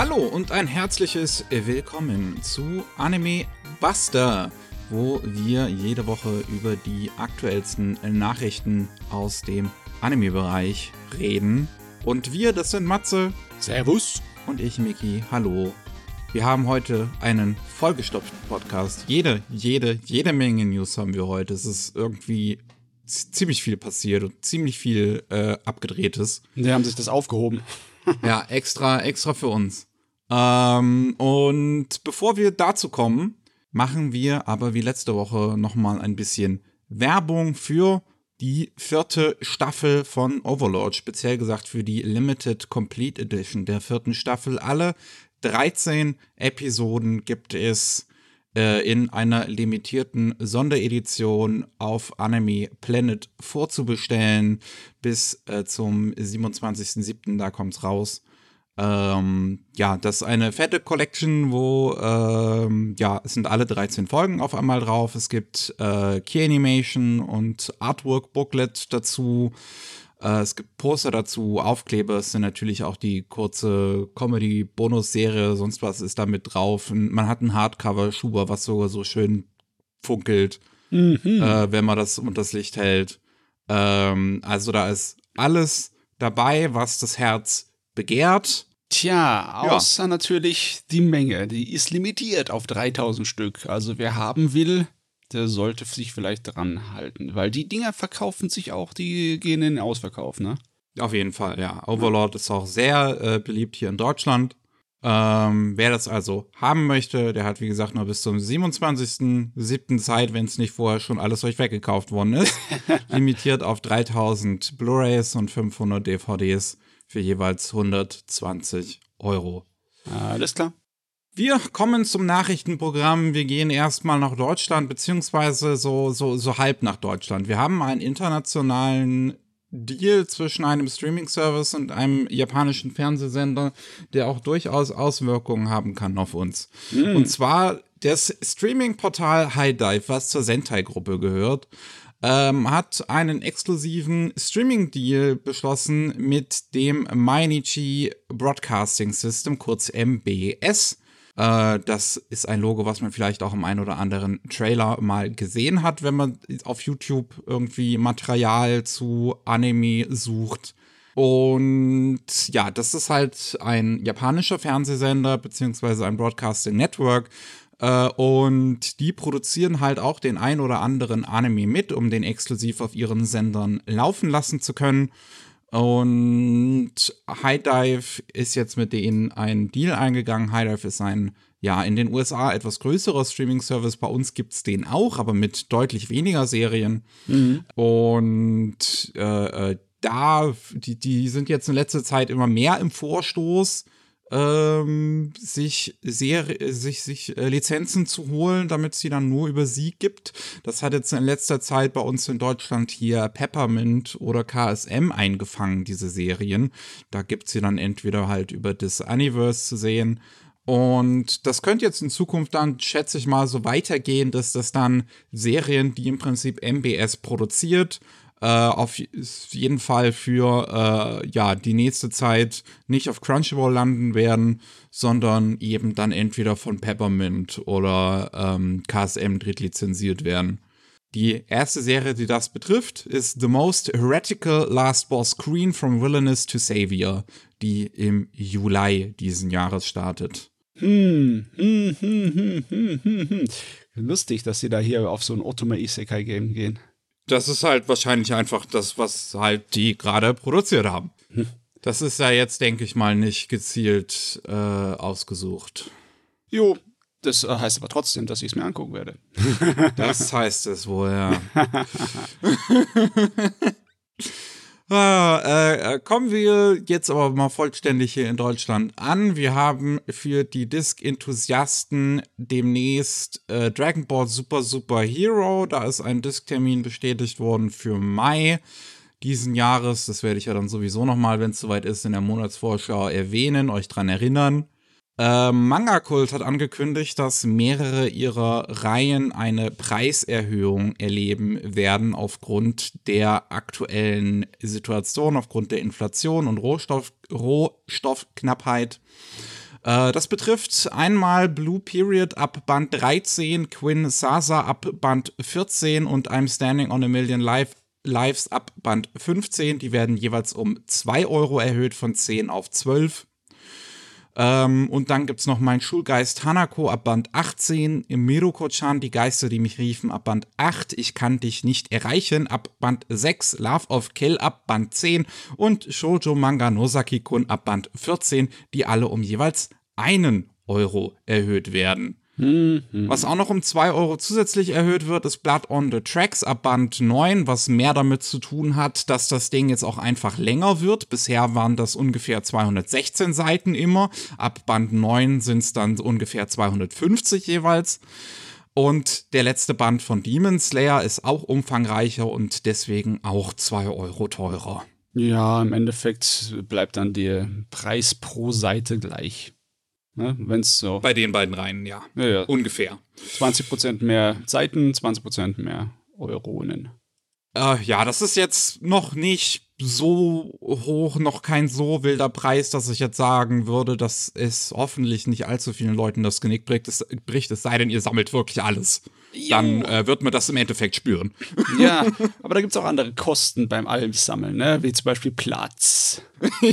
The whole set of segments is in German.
Hallo und ein herzliches Willkommen zu Anime Buster, wo wir jede Woche über die aktuellsten Nachrichten aus dem Anime-Bereich reden. Und wir, das sind Matze. Servus. Und ich, Miki. Hallo. Wir haben heute einen vollgestopften Podcast. Jede, jede, jede Menge News haben wir heute. Es ist irgendwie ziemlich viel passiert und ziemlich viel äh, abgedrehtes. Die haben sich das aufgehoben. ja, extra, extra für uns. Ähm, und bevor wir dazu kommen, machen wir aber wie letzte Woche nochmal ein bisschen Werbung für die vierte Staffel von Overlord, speziell gesagt für die Limited Complete Edition der vierten Staffel. Alle 13 Episoden gibt es äh, in einer limitierten Sonderedition auf Anime Planet vorzubestellen. Bis äh, zum 27.07. da kommt's raus. Ähm, ja, das ist eine fette Collection, wo ähm, ja, es sind alle 13 Folgen auf einmal drauf. Es gibt äh, Key Animation und Artwork Booklet dazu. Äh, es gibt Poster dazu, Aufkleber, es sind natürlich auch die kurze Comedy-Bonus-Serie, sonst was ist da mit drauf. Und man hat ein Hardcover-Schuber, was sogar so schön funkelt, mhm. äh, wenn man das unter das Licht hält. Ähm, also da ist alles dabei, was das Herz begehrt. Tja, außer ja. natürlich die Menge. Die ist limitiert auf 3000 Stück. Also wer haben will, der sollte sich vielleicht dran halten, weil die Dinger verkaufen sich auch, die gehen in den Ausverkauf, ne? Auf jeden Fall, ja. Overlord ist auch sehr äh, beliebt hier in Deutschland. Ähm, wer das also haben möchte, der hat wie gesagt nur bis zum 27.07. Zeit, wenn es nicht vorher schon alles euch weggekauft worden ist. Limitiert auf 3000 Blu-rays und 500 DVDs für jeweils 120 Euro. Alles klar. Wir kommen zum Nachrichtenprogramm. Wir gehen erstmal nach Deutschland, beziehungsweise so, so, so halb nach Deutschland. Wir haben einen internationalen Deal zwischen einem Streaming-Service und einem japanischen Fernsehsender, der auch durchaus Auswirkungen haben kann auf uns. Mhm. Und zwar das Streaming-Portal High Dive, was zur Sentai-Gruppe gehört, ähm, hat einen exklusiven Streaming-Deal beschlossen mit dem Mainichi Broadcasting System, kurz MBS. Äh, das ist ein Logo, was man vielleicht auch im einen oder anderen Trailer mal gesehen hat, wenn man auf YouTube irgendwie Material zu Anime sucht. Und ja, das ist halt ein japanischer Fernsehsender beziehungsweise ein Broadcasting Network. Äh, und die produzieren halt auch den ein oder anderen Anime mit, um den exklusiv auf ihren Sendern laufen lassen zu können. Und High Dive ist jetzt mit denen einen Deal eingegangen. High Dive ist ein, ja, in den USA etwas größerer Streaming-Service. Bei uns gibt es den auch, aber mit deutlich weniger Serien. Mhm. Und äh, äh, da, die, die sind jetzt in letzter Zeit immer mehr im Vorstoß ähm, sich sehr, sich, sich äh, Lizenzen zu holen, damit sie dann nur über sie gibt. Das hat jetzt in letzter Zeit bei uns in Deutschland hier Peppermint oder KSM eingefangen, diese Serien. Da gibt sie dann entweder halt über das Universe zu sehen und das könnte jetzt in Zukunft dann, schätze ich mal, so weitergehen, dass das dann Serien, die im Prinzip MBS produziert, äh, auf jeden Fall für äh, ja die nächste Zeit nicht auf Crunchyroll landen werden, sondern eben dann entweder von Peppermint oder ähm, KSM drittlizenziert werden. Die erste Serie, die das betrifft, ist The Most Heretical Last Boss Queen from Villainous to Savior, die im Juli diesen Jahres startet. Hm, hm, hm, hm, hm, hm, hm. Lustig, dass sie da hier auf so ein Otome Isekai Game gehen. Das ist halt wahrscheinlich einfach das, was halt die gerade produziert haben. Hm. Das ist ja jetzt, denke ich mal, nicht gezielt äh, ausgesucht. Jo, das äh, heißt aber trotzdem, dass ich es mir angucken werde. das heißt es wohl, ja. Ah, äh, äh, kommen wir jetzt aber mal vollständig hier in Deutschland an. Wir haben für die Disc-Enthusiasten demnächst äh, Dragon Ball Super Super Hero. Da ist ein Disc-Termin bestätigt worden für Mai diesen Jahres. Das werde ich ja dann sowieso nochmal, wenn es soweit ist, in der Monatsvorschau erwähnen, euch dran erinnern. Äh, Manga Kult hat angekündigt, dass mehrere ihrer Reihen eine Preiserhöhung erleben werden aufgrund der aktuellen Situation, aufgrund der Inflation und Rohstoff, Rohstoffknappheit. Äh, das betrifft einmal Blue Period ab Band 13, Quinn Sasa ab Band 14 und I'm Standing on a Million Live Lives ab Band 15. Die werden jeweils um 2 Euro erhöht von 10 auf 12. Ähm, und dann gibt es noch mein Schulgeist Hanako ab Band 18, Miruko-chan, die Geister, die mich riefen, ab Band 8, Ich kann dich nicht erreichen, ab Band 6, Love of Kill ab Band 10 und Shoujo Manga Nosaki-kun ab Band 14, die alle um jeweils einen Euro erhöht werden. Mhm. Was auch noch um 2 Euro zusätzlich erhöht wird, ist Blood on the Tracks ab Band 9, was mehr damit zu tun hat, dass das Ding jetzt auch einfach länger wird. Bisher waren das ungefähr 216 Seiten immer. Ab Band 9 sind es dann ungefähr 250 jeweils. Und der letzte Band von Demon Slayer ist auch umfangreicher und deswegen auch 2 Euro teurer. Ja, im Endeffekt bleibt dann der Preis pro Seite gleich. Ne? Wenn es so. Bei den beiden Reihen, ja. ja, ja. Ungefähr. 20% mehr Seiten, 20% mehr Euronen. Äh, ja, das ist jetzt noch nicht so hoch, noch kein so wilder Preis, dass ich jetzt sagen würde, dass es hoffentlich nicht allzu vielen Leuten das Genick bricht, es, bricht, es sei denn, ihr sammelt wirklich alles. Jo. Dann äh, wird man das im Endeffekt spüren. Ja, aber da gibt es auch andere Kosten beim Almsammeln, ne? wie zum Beispiel Platz.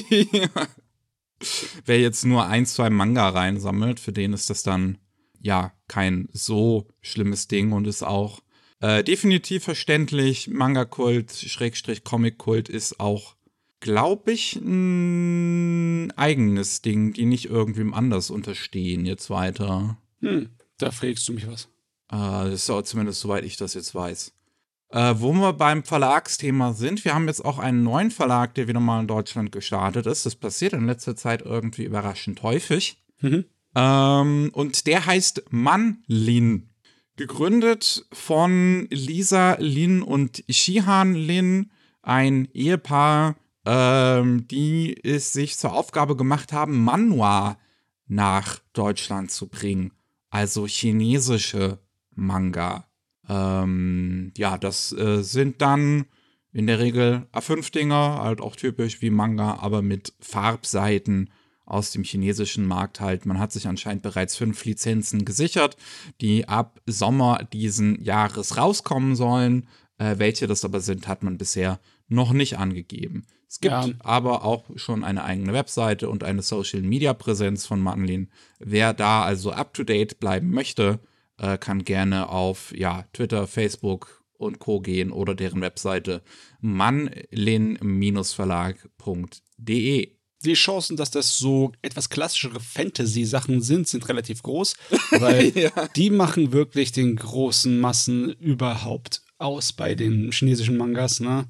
ja. Wer jetzt nur ein, zwei Manga reinsammelt, für den ist das dann ja kein so schlimmes Ding und ist auch äh, definitiv verständlich. Manga-Kult, Schrägstrich Comic-Kult ist auch, glaube ich, ein eigenes Ding, die nicht irgendwem anders unterstehen jetzt weiter. Hm, da fragst du mich was. Äh, das ist auch zumindest soweit ich das jetzt weiß. Äh, wo wir beim Verlagsthema sind, wir haben jetzt auch einen neuen Verlag, der wieder mal in Deutschland gestartet ist. Das passiert in letzter Zeit irgendwie überraschend häufig. Mhm. Ähm, und der heißt Manlin. Gegründet von Lisa Lin und Shihan Lin, ein Ehepaar, ähm, die es sich zur Aufgabe gemacht haben, Manhwa nach Deutschland zu bringen. Also chinesische Manga. Ähm, ja, das äh, sind dann in der Regel A5-Dinger, halt auch typisch wie Manga, aber mit Farbseiten aus dem chinesischen Markt halt. Man hat sich anscheinend bereits fünf Lizenzen gesichert, die ab Sommer diesen Jahres rauskommen sollen. Äh, welche das aber sind, hat man bisher noch nicht angegeben. Es gibt ja. aber auch schon eine eigene Webseite und eine Social Media Präsenz von Manlin. Wer da also up to date bleiben möchte, äh, kann gerne auf ja, Twitter, Facebook und Co. gehen oder deren Webseite manlin-verlag.de. Die Chancen, dass das so etwas klassischere Fantasy-Sachen sind, sind relativ groß, weil ja. die machen wirklich den großen Massen überhaupt aus bei den chinesischen Mangas. Ne?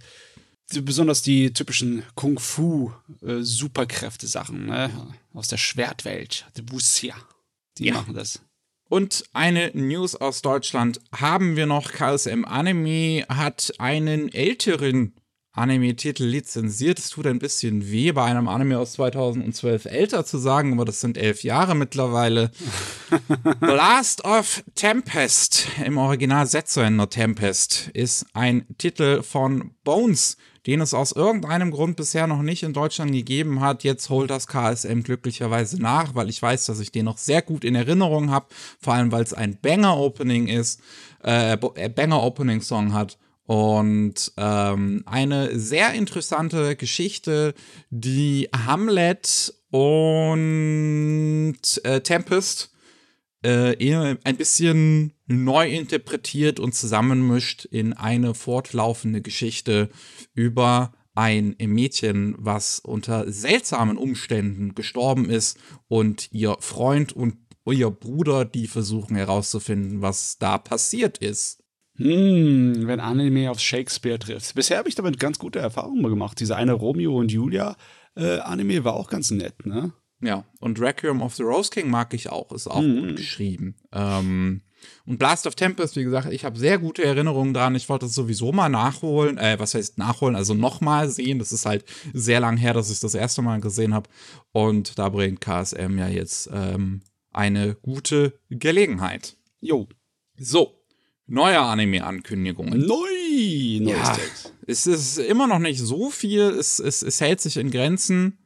besonders die typischen Kung-Fu-Superkräfte-Sachen ne? aus der Schwertwelt, die Wuxia, die ja. machen das. Und eine News aus Deutschland haben wir noch. KSM Anime hat einen älteren Anime-Titel lizenziert. Es tut ein bisschen weh, bei einem Anime aus 2012 älter zu sagen, aber das sind elf Jahre mittlerweile. Blast of Tempest, im Original Setsuender Tempest, ist ein Titel von Bones, den es aus irgendeinem Grund bisher noch nicht in Deutschland gegeben hat. Jetzt holt das KSM glücklicherweise nach, weil ich weiß, dass ich den noch sehr gut in Erinnerung habe, vor allem weil es ein Banger-Opening ist, äh, äh, Banger-Opening-Song hat. Und ähm, eine sehr interessante Geschichte, die Hamlet und äh, Tempest äh, ein bisschen neu interpretiert und zusammenmischt in eine fortlaufende Geschichte über ein Mädchen, was unter seltsamen Umständen gestorben ist und ihr Freund und ihr Bruder, die versuchen herauszufinden, was da passiert ist. Hm, wenn Anime auf Shakespeare trifft. Bisher habe ich damit ganz gute Erfahrungen gemacht. Diese eine Romeo und Julia äh, Anime war auch ganz nett, ne? Ja, und Requiem of the Rose King mag ich auch, ist auch mhm. gut geschrieben. Ähm, und Blast of Tempest, wie gesagt, ich habe sehr gute Erinnerungen dran. Ich wollte das sowieso mal nachholen. Äh, was heißt nachholen? Also nochmal sehen. Das ist halt sehr lang her, dass ich das erste Mal gesehen habe. Und da bringt KSM ja jetzt ähm, eine gute Gelegenheit. Jo. So. Neue Anime-Ankündigungen. Neu! Neues ja, es ist immer noch nicht so viel. Es, es, es hält sich in Grenzen.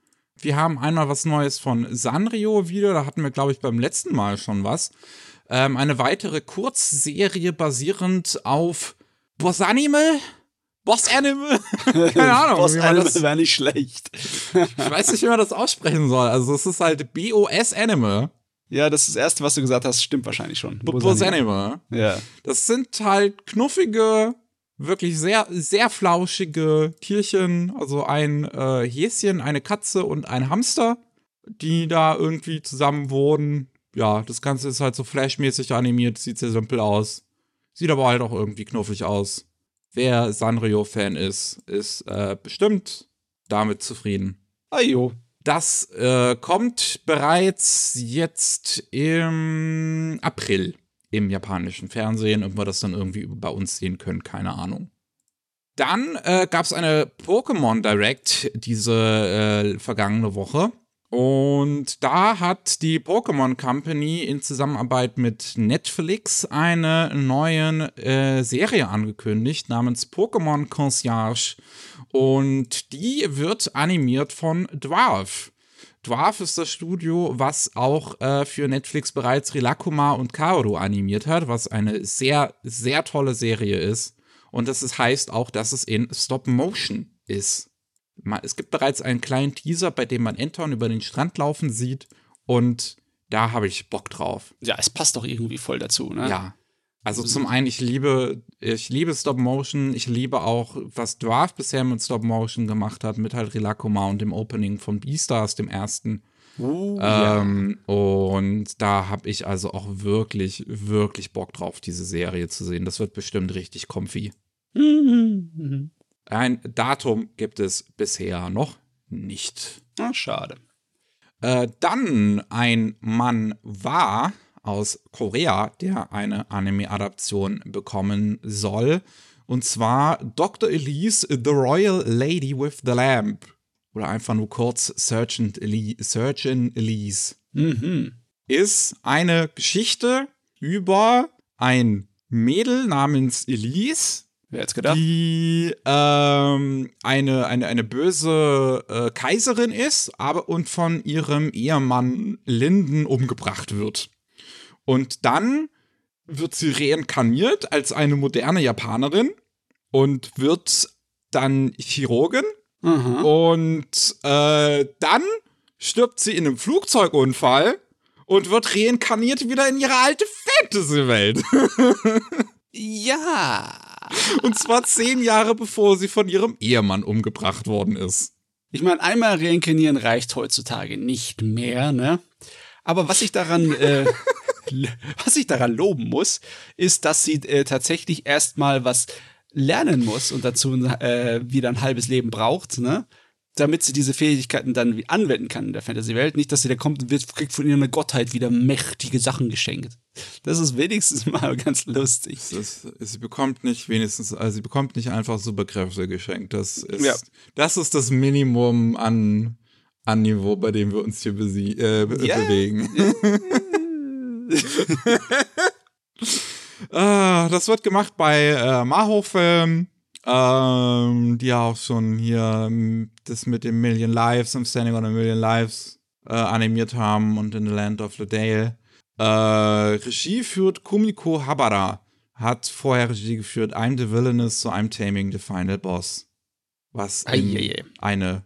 Wir haben einmal was Neues von Sanrio wieder. Da hatten wir, glaube ich, beim letzten Mal schon was. Ähm, eine weitere Kurzserie basierend auf Boss Animal. Boss Animal? Keine Ahnung. Boss Animal wäre nicht schlecht. ich weiß nicht, wie man das aussprechen soll. Also, es ist halt B-O-S Animal. Ja, das ist das Erste, was du gesagt hast, stimmt wahrscheinlich schon. Boss Animal. Ja. Das sind halt knuffige, wirklich sehr, sehr flauschige Tierchen. Also ein äh, Häschen, eine Katze und ein Hamster, die da irgendwie zusammen wurden. Ja, das Ganze ist halt so flashmäßig animiert, sieht sehr simpel aus. Sieht aber halt auch irgendwie knuffig aus. Wer Sanrio-Fan ist, ist äh, bestimmt damit zufrieden. Ajo. Das äh, kommt bereits jetzt im April im japanischen Fernsehen. Ob wir das dann irgendwie bei uns sehen können, keine Ahnung. Dann äh, gab es eine Pokémon Direct diese äh, vergangene Woche. Und da hat die Pokémon Company in Zusammenarbeit mit Netflix eine neue äh, Serie angekündigt namens Pokémon Concierge. Und die wird animiert von Dwarf. Dwarf ist das Studio, was auch äh, für Netflix bereits Rilakuma und Kaoru animiert hat, was eine sehr, sehr tolle Serie ist. Und das ist, heißt auch, dass es in Stop Motion ist. Es gibt bereits einen kleinen Teaser, bei dem man Anton über den Strand laufen sieht. Und da habe ich Bock drauf. Ja, es passt doch irgendwie voll dazu, ne? Ja. Also zum einen, ich liebe, ich liebe Stop Motion, ich liebe auch, was Dwarf bisher mit Stop Motion gemacht hat, mit halt Rilakuma und dem Opening von Beastars, dem ersten. Uh, ähm, ja. Und da habe ich also auch wirklich, wirklich Bock drauf, diese Serie zu sehen. Das wird bestimmt richtig comfy. Ein Datum gibt es bisher noch nicht. Ach, schade. Äh, dann ein Mann war aus Korea, der eine Anime-Adaption bekommen soll. Und zwar Dr. Elise, The Royal Lady with the Lamp. Oder einfach nur kurz Surgeon, Elise. Surgeon Elise. Mhm. Ist eine Geschichte über ein Mädel namens Elise, Wer hätte gedacht? Die ähm, eine, eine, eine böse äh, Kaiserin ist, aber und von ihrem Ehemann Linden umgebracht wird. Und dann wird sie reinkarniert als eine moderne Japanerin und wird dann Chirurgin. Mhm. Und äh, dann stirbt sie in einem Flugzeugunfall und wird reinkarniert wieder in ihre alte Fantasy-Welt. ja. Und zwar zehn Jahre bevor sie von ihrem Ehemann umgebracht worden ist. Ich meine, einmal reinkarnieren reicht heutzutage nicht mehr, ne? Aber was ich daran, äh, was ich daran loben muss, ist, dass sie äh, tatsächlich erstmal was lernen muss und dazu äh, wieder ein halbes Leben braucht, ne? damit sie diese Fähigkeiten dann anwenden kann in der Fantasy-Welt. Nicht, dass sie da kommt und wird, kriegt von ihrer Gottheit wieder mächtige Sachen geschenkt. Das ist wenigstens mal ganz lustig. Ist, sie bekommt nicht wenigstens, also sie bekommt nicht einfach Superkräfte geschenkt. Das ist, Ja. das, ist das Minimum an, an Niveau, bei dem wir uns hier äh, Ja. bewegen. Ah, das wird gemacht bei äh, Maho Film, ähm, die ja auch schon hier ähm, das mit dem Million Lives, im Standing on a Million Lives äh, animiert haben und in The Land of the Dale. Äh, Regie führt Kumiko Habara. Hat vorher Regie geführt I'm the Villainous, so I'm Taming the Final Boss. Was in eine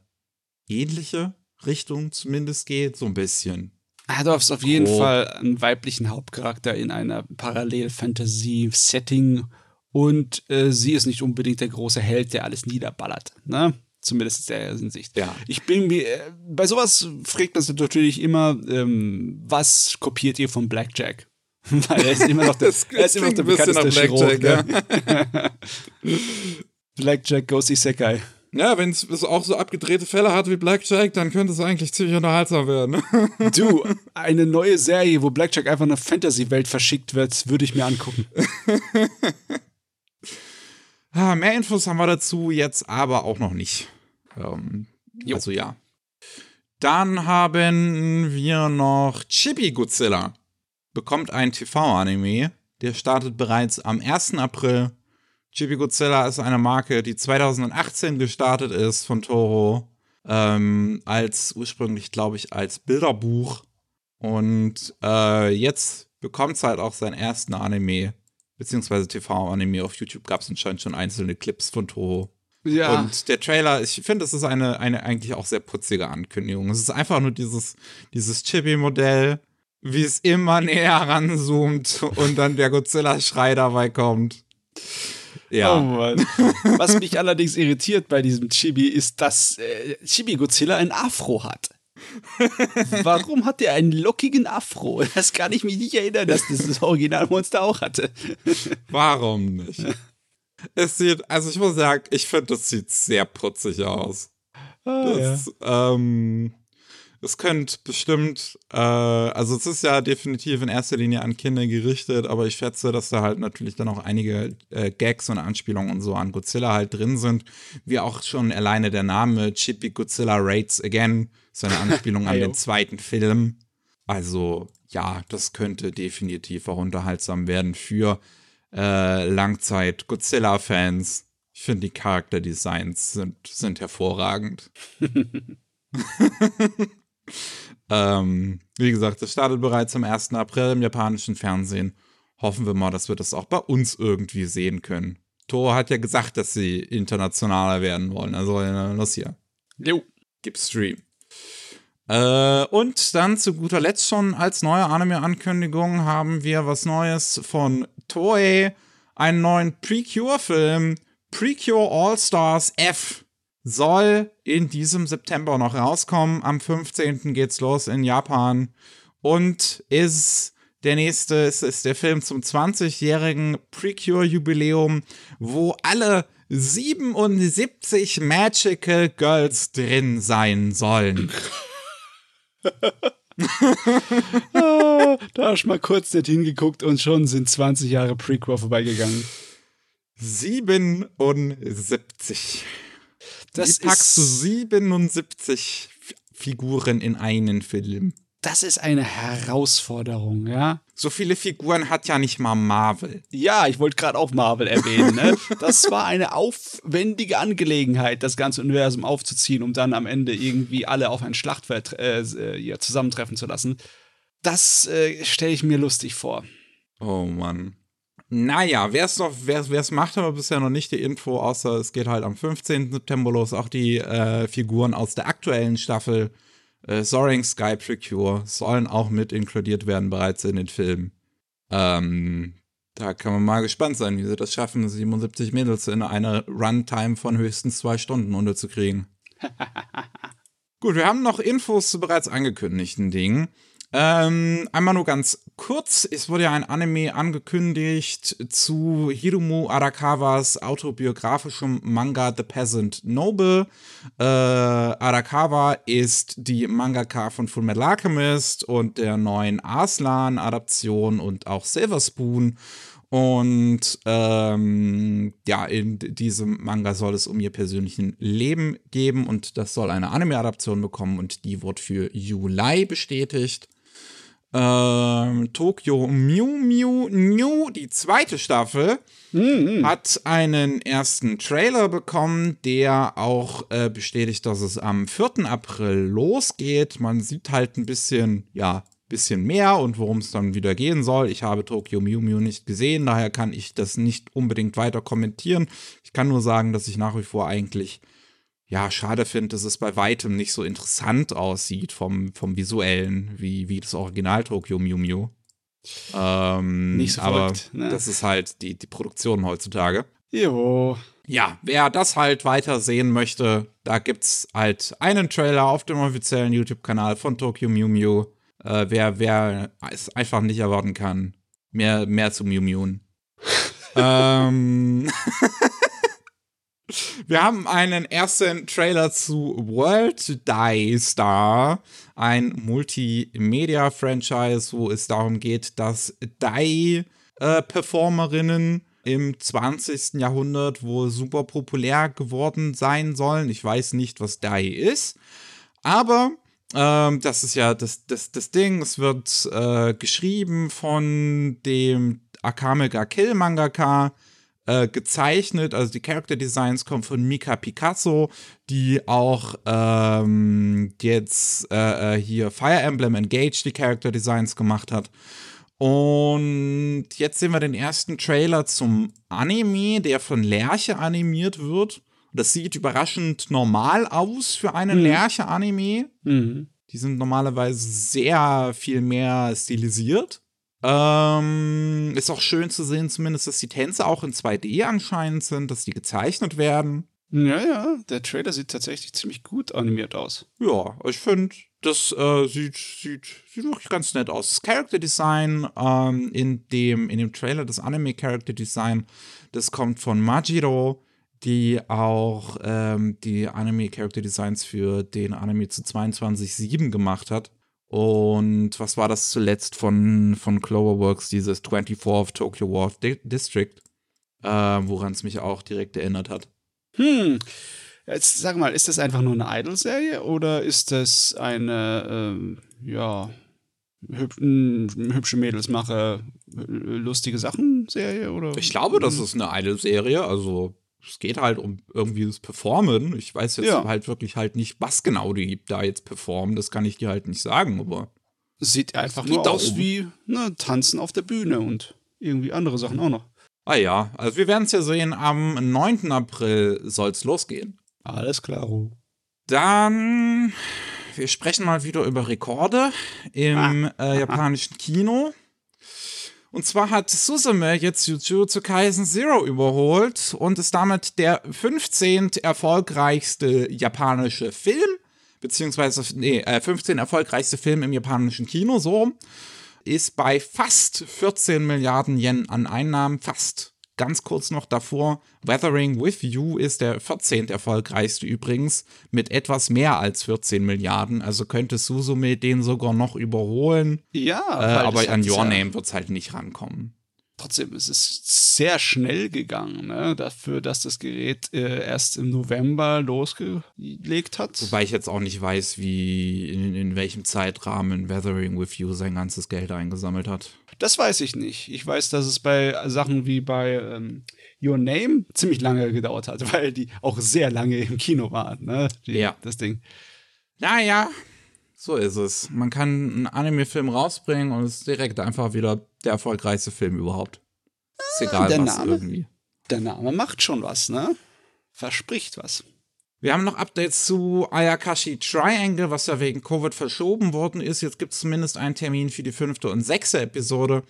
ähnliche Richtung zumindest geht, so ein bisschen. Du hast auf jeden Grob. Fall einen weiblichen Hauptcharakter in einer Parallel-Fantasy-Setting und äh, sie ist nicht unbedingt der große Held, der alles niederballert, ne? Zumindest in der Hinsicht. Ja. Ich bin mir, äh, bei sowas fragt man sich natürlich immer, ähm, was kopiert ihr von Blackjack? Weil er ist immer noch der, er ist immer noch der bekannteste nach Chirurg. Ne? Blackjack Goes Isekai. Ja, wenn es auch so abgedrehte Fälle hat wie Blackjack, dann könnte es eigentlich ziemlich unterhaltsam werden. Du, eine neue Serie, wo Blackjack einfach in eine Fantasy-Welt verschickt wird, würde ich mir angucken. Ah, Mehr Infos haben wir dazu jetzt aber auch noch nicht. Ähm, also ja. Dann haben wir noch Chibi Godzilla. Bekommt ein TV-Anime. Der startet bereits am 1. April. Chibi Godzilla ist eine Marke, die 2018 gestartet ist von Toho. ähm, als ursprünglich, glaube ich, als Bilderbuch. Und äh, jetzt bekommt es halt auch seinen ersten Anime, beziehungsweise TV-Anime. Auf YouTube gab es anscheinend schon einzelne Clips von Toho. Ja. Und der Trailer, ich finde, das ist eine, eine eigentlich auch sehr putzige Ankündigung. Es ist einfach nur dieses, dieses Chibi-Modell, wie es immer näher ranzoomt und dann der Godzilla-Schrei dabei kommt. Ja. Oh Mann. Was mich allerdings irritiert bei diesem Chibi ist, dass äh, Chibi Godzilla ein Afro hat. Warum hat er einen lockigen Afro? Das kann ich mich nicht erinnern, dass das das Originalmonster auch hatte. Warum nicht? Es sieht, also ich muss sagen, ich finde, das sieht sehr putzig aus. Ah, das, ja. ähm, es könnte bestimmt, äh, also es ist ja definitiv in erster Linie an Kinder gerichtet, aber ich schätze, dass da halt natürlich dann auch einige äh, Gags und Anspielungen und so an Godzilla halt drin sind, wie auch schon alleine der Name Chippy Godzilla Raids Again, so eine Anspielung an den zweiten Film. Also ja, das könnte definitiv auch unterhaltsam werden für äh, Langzeit Godzilla-Fans. Ich finde die Charakterdesigns sind, sind hervorragend. ähm, wie gesagt, das startet bereits am 1. April im japanischen Fernsehen. Hoffen wir mal, dass wir das auch bei uns irgendwie sehen können. Toro hat ja gesagt, dass sie internationaler werden wollen. Also, los hier. Jo. Gib Stream. Äh, und dann zu guter Letzt schon als neue Anime-Ankündigung haben wir was Neues von Toei. Einen neuen Precure-Film. Precure All-Stars F soll in diesem September noch rauskommen. Am 15. geht's los in Japan und ist der nächste ist, ist der Film zum 20-jährigen Precure-Jubiläum, wo alle 77 Magical Girls drin sein sollen. ah, da hast du mal kurz nicht hingeguckt und schon sind 20 Jahre Prequel vorbeigegangen. 77. Das Wie packst du 77 Figuren in einen Film? Das ist eine Herausforderung, ja. So viele Figuren hat ja nicht mal Marvel. Ja, ich wollte gerade auch Marvel erwähnen. Ne? Das war eine aufwendige Angelegenheit, das ganze Universum aufzuziehen, um dann am Ende irgendwie alle auf ein Schlachtfeld äh, ja, zusammentreffen zu lassen. Das äh, stelle ich mir lustig vor. Oh Mann. Naja, wer es noch, wer es macht, aber bisher noch nicht die Info, außer es geht halt am 15. September los. Auch die äh, Figuren aus der aktuellen Staffel äh, Soaring Sky Precure sollen auch mit inkludiert werden bereits in den Film. Ähm, da kann man mal gespannt sein, wie sie das schaffen, 77 Mädels in einer Runtime von höchstens zwei Stunden unterzukriegen. Gut, wir haben noch Infos zu bereits angekündigten Dingen. Ähm, einmal nur ganz kurz, es wurde ja ein Anime angekündigt zu Hiromu Arakawas autobiografischem Manga The Peasant Noble. Äh, Arakawa ist die Mangaka von Fullmetal Alchemist und der neuen Arslan-Adaption und auch Silver Spoon. Und ähm, ja, in diesem Manga soll es um ihr persönlichen Leben geben und das soll eine Anime-Adaption bekommen und die wird für Juli bestätigt. Ähm, Tokyo Mew Mew New, die zweite Staffel, mhm. hat einen ersten Trailer bekommen, der auch äh, bestätigt, dass es am 4. April losgeht. Man sieht halt ein bisschen, ja, bisschen mehr und worum es dann wieder gehen soll. Ich habe Tokyo Mew Mew nicht gesehen, daher kann ich das nicht unbedingt weiter kommentieren. Ich kann nur sagen, dass ich nach wie vor eigentlich ja, schade finde, dass es bei weitem nicht so interessant aussieht vom, vom Visuellen, wie, wie das Original Tokyo Mew Mew. Ähm, nicht so aber verrückt, ne? das ist halt die, die Produktion heutzutage. Jo. Ja, wer das halt weiter sehen möchte, da gibt's halt einen Trailer auf dem offiziellen YouTube-Kanal von Tokyo Mew Mew. Äh, wer, wer es einfach nicht erwarten kann, mehr, mehr zu Mew Mew. ähm. Wir haben einen ersten Trailer zu World Die Star, ein Multimedia-Franchise, wo es darum geht, dass Die-Performerinnen äh, im 20. Jahrhundert wohl super populär geworden sein sollen. Ich weiß nicht, was Die ist, aber ähm, das ist ja das, das, das Ding. Es wird äh, geschrieben von dem Akame ga Kill Mangaka äh, gezeichnet. Also die Character Designs kommen von Mika Picasso, die auch ähm, jetzt äh, äh hier Fire Emblem Engage die Character Designs gemacht hat. Und jetzt sehen wir den ersten Trailer zum Anime, der von Lerche animiert wird. Das sieht überraschend normal aus für einen mhm. Lerche-Anime. Mhm. Die sind normalerweise sehr viel mehr stilisiert. Ähm, ist auch schön zu sehen, zumindest, dass die Tänze auch in 2D anscheinend sind, dass die gezeichnet werden. Ja, ja, der Trailer sieht tatsächlich ziemlich gut animiert aus. Ja, ich finde, das äh, sieht, sieht, sieht wirklich ganz nett aus. Das Character Design ähm, in, dem, in dem Trailer, das Anime Character Design, das kommt von Majiro, die auch ähm, die Anime Character Designs für den Anime zu 22.7 gemacht hat. Und was war das zuletzt von, von Cloverworks, dieses 24 of Tokyo War District, äh, woran es mich auch direkt erinnert hat. Hm. Jetzt sag mal, ist das einfach nur eine Idol-Serie oder ist das eine, ähm, ja, hüb hübsche Mädels mache lustige Sachen-Serie? Oder? Ich glaube, das ist eine Idol-Serie. Also, es geht halt um irgendwie das Performen. Ich weiß jetzt ja. halt wirklich halt nicht, was genau die da jetzt performen. Das kann ich dir halt nicht sagen, aber. Sieht einfach nur aus um. wie ne, Tanzen auf der Bühne und irgendwie andere Sachen auch noch. Ah ja, also wir werden es ja sehen, am 9. April soll es losgehen. Alles klar. Dann, wir sprechen mal wieder über Rekorde im ah. äh, japanischen Kino. Und zwar hat Suzume jetzt Jujutsu Kaisen Zero überholt und ist damit der 15. erfolgreichste japanische Film, beziehungsweise, nee, äh, 15 erfolgreichste Film im japanischen Kino, so, ist bei fast 14 Milliarden Yen an Einnahmen, fast ganz kurz noch davor, Weathering with You ist der 14. erfolgreichste übrigens, mit etwas mehr als 14 Milliarden. Also könnte Suzume den sogar noch überholen. Ja, äh, aber an Your Name wird es halt nicht rankommen. Trotzdem ist es sehr schnell gegangen, ne? dafür, dass das Gerät äh, erst im November losgelegt hat. Wobei ich jetzt auch nicht weiß, wie in, in welchem Zeitrahmen Weathering with You sein ganzes Geld eingesammelt hat. Das weiß ich nicht. Ich weiß, dass es bei Sachen wie bei ähm, Your Name ziemlich lange gedauert hat, weil die auch sehr lange im Kino waren, ne? Die, ja. Das Ding. Naja, so ist es. Man kann einen Anime-Film rausbringen und es ist direkt einfach wieder der erfolgreichste Film überhaupt. Ist ah, egal, was Name, irgendwie. Der Name macht schon was, ne? Verspricht was. Wir haben noch Updates zu Ayakashi Triangle, was ja wegen Covid verschoben worden ist. Jetzt gibt es zumindest einen Termin für die fünfte und sechste Episode.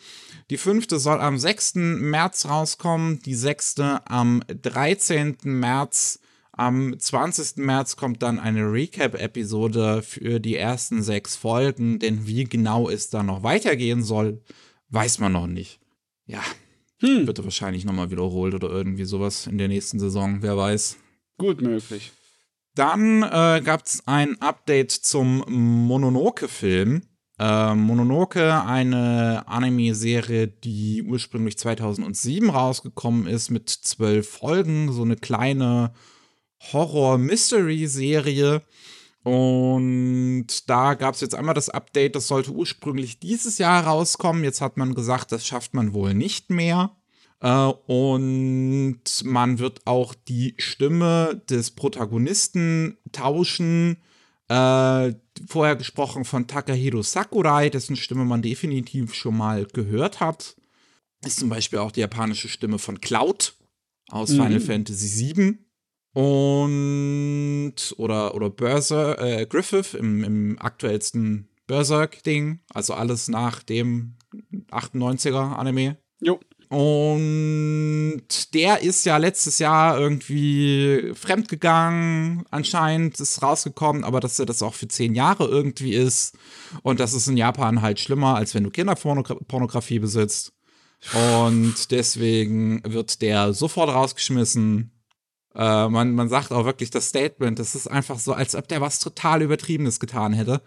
Die fünfte soll am 6. März rauskommen, die sechste am 13. März. Am 20. März kommt dann eine Recap-Episode für die ersten sechs Folgen, denn wie genau es da noch weitergehen soll, weiß man noch nicht. Ja, hm. wird wahrscheinlich nochmal wiederholt oder irgendwie sowas in der nächsten Saison, wer weiß. Gut möglich. Dann äh, gab es ein Update zum Mononoke-Film. Äh, Mononoke, eine Anime-Serie, die ursprünglich 2007 rausgekommen ist mit zwölf Folgen, so eine kleine Horror-Mystery-Serie. Und da gab es jetzt einmal das Update, das sollte ursprünglich dieses Jahr rauskommen. Jetzt hat man gesagt, das schafft man wohl nicht mehr. Äh, und man wird auch die Stimme des Protagonisten tauschen. Äh, vorher gesprochen von Takahiro Sakurai, dessen Stimme man definitiv schon mal gehört hat. Ist zum Beispiel auch die japanische Stimme von Cloud aus mhm. Final Fantasy VII. Und oder, oder Berserk, äh, Griffith im, im aktuellsten Berserk-Ding. Also alles nach dem 98er Anime. Jo. Und der ist ja letztes Jahr irgendwie fremdgegangen, anscheinend ist rausgekommen, aber dass er das auch für zehn Jahre irgendwie ist. Und das ist in Japan halt schlimmer, als wenn du Kinderpornografie besitzt. Und deswegen wird der sofort rausgeschmissen. Äh, man, man sagt auch wirklich das Statement, das ist einfach so, als ob der was total Übertriebenes getan hätte.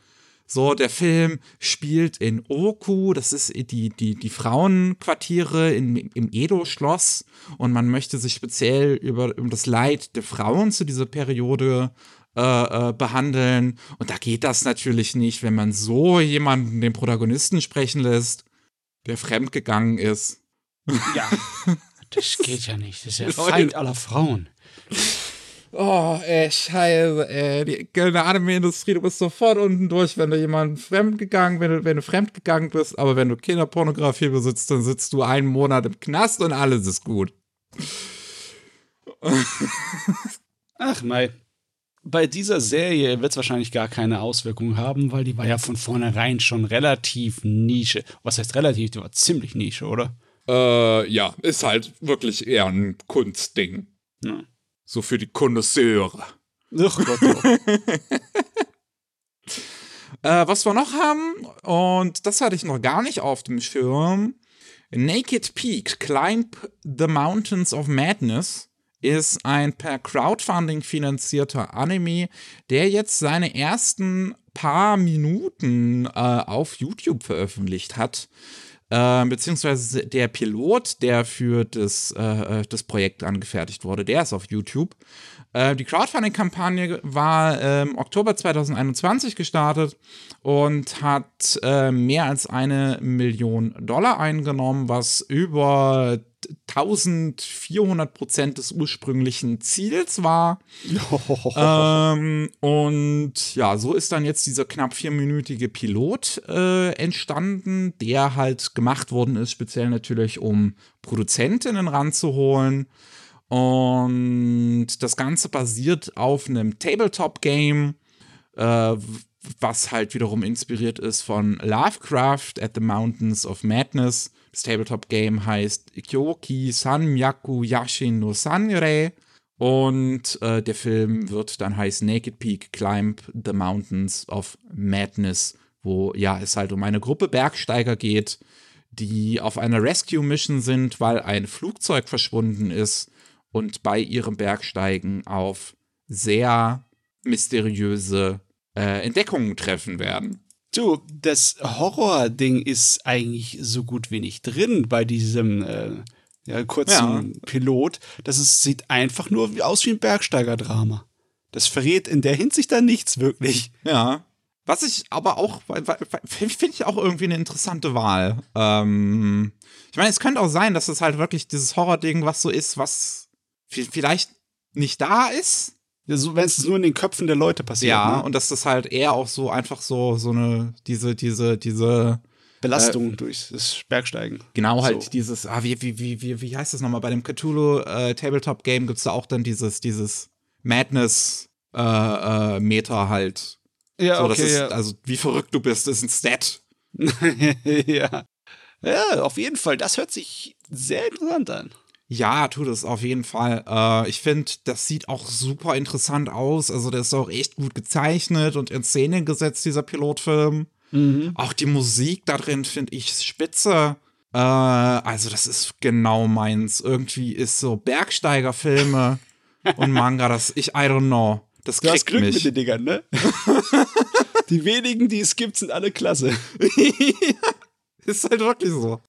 So, der Film spielt in Oku, das ist die, die, die Frauenquartiere in, im Edo-Schloss und man möchte sich speziell über, über das Leid der Frauen zu dieser Periode äh, äh, behandeln. Und da geht das natürlich nicht, wenn man so jemanden, den Protagonisten sprechen lässt, der fremdgegangen ist. Ja. Das geht ja nicht. Das ist ja Feind aller Frauen. Oh, ey, scheiße, ey. Die Anime-Industrie, du bist sofort unten durch, wenn du jemanden fremdgegangen, wenn du, wenn du fremdgegangen bist, aber wenn du Kinderpornografie besitzt, dann sitzt du einen Monat im Knast und alles ist gut. Ach, mei. Bei dieser Serie wird es wahrscheinlich gar keine Auswirkungen haben, weil die war ja von vornherein schon relativ Nische. Was heißt relativ? Die war ziemlich Nische, oder? Äh, ja, ist halt wirklich eher ein Kunstding. Ja. So für die Konnoisseure. Ach Gott. Oh. äh, was wir noch haben, und das hatte ich noch gar nicht auf dem Schirm: Naked Peak, Climb the Mountains of Madness ist ein per Crowdfunding finanzierter Anime, der jetzt seine ersten paar Minuten äh, auf YouTube veröffentlicht hat. Äh, beziehungsweise der Pilot, der für das, äh, äh, das Projekt angefertigt wurde, der ist auf YouTube. Äh, die Crowdfunding-Kampagne war im ähm, Oktober 2021 gestartet und hat äh, mehr als eine Million Dollar eingenommen, was über 1400 Prozent des ursprünglichen Ziels war. ähm, und ja, so ist dann jetzt dieser knapp vierminütige Pilot äh, entstanden, der halt gemacht worden ist, speziell natürlich, um Produzentinnen ranzuholen. Und das Ganze basiert auf einem Tabletop-Game, äh, was halt wiederum inspiriert ist von Lovecraft at the Mountains of Madness. Das Tabletop-Game heißt Kyoki Sanmyaku Yashin no Sanrei. Und äh, der Film wird dann heißen Naked Peak Climb the Mountains of Madness, wo ja es halt um eine Gruppe Bergsteiger geht, die auf einer Rescue-Mission sind, weil ein Flugzeug verschwunden ist und bei ihrem Bergsteigen auf sehr mysteriöse äh, Entdeckungen treffen werden. Du, das Horror-Ding ist eigentlich so gut wie nicht drin bei diesem äh, ja, kurzen ja. Pilot. Das ist, sieht einfach nur aus wie ein Bergsteiger-Drama. Das verrät in der Hinsicht dann nichts wirklich. Ja. Was ich aber auch, finde ich auch irgendwie eine interessante Wahl. Ähm, ich meine, es könnte auch sein, dass es halt wirklich dieses Horror-Ding, was so ist, was vielleicht nicht da ist, wenn es nur in den Köpfen der Leute passiert. Ja, ne? und dass das halt eher auch so einfach so, so eine, diese, diese, diese Belastung äh, durch das Bergsteigen. Genau, halt so. dieses, ah, wie, wie, wie, wie, wie heißt das nochmal? Bei dem Cthulhu äh, Tabletop Game gibt es da auch dann dieses, dieses Madness äh, äh, Meter halt. Ja, so, okay. Ist, ja. Also, wie verrückt du bist, ist ein Stat. ja. Ja, auf jeden Fall. Das hört sich sehr interessant an. Ja, tut es auf jeden Fall. Äh, ich finde, das sieht auch super interessant aus. Also, der ist auch echt gut gezeichnet und in Szene gesetzt, dieser Pilotfilm. Mhm. Auch die Musik da drin finde ich spitze. Äh, also, das ist genau meins. Irgendwie ist so Bergsteigerfilme und Manga, das ich, I don't know. Das du hast Glück mich. mit den Dingern, ne? die wenigen, die es gibt, sind alle klasse. ist halt wirklich so.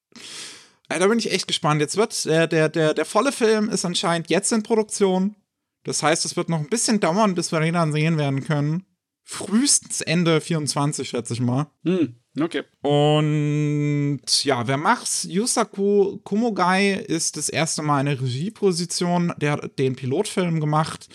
Da bin ich echt gespannt. Jetzt wird der, der, der, der volle Film ist anscheinend jetzt in Produktion. Das heißt, es wird noch ein bisschen dauern, bis wir ihn dann sehen werden können. Frühestens Ende 24, schätze ich mal. Hm, okay. Und ja, wer macht's? Yusaku Kumogai ist das erste Mal eine Regieposition. Der hat den Pilotfilm gemacht.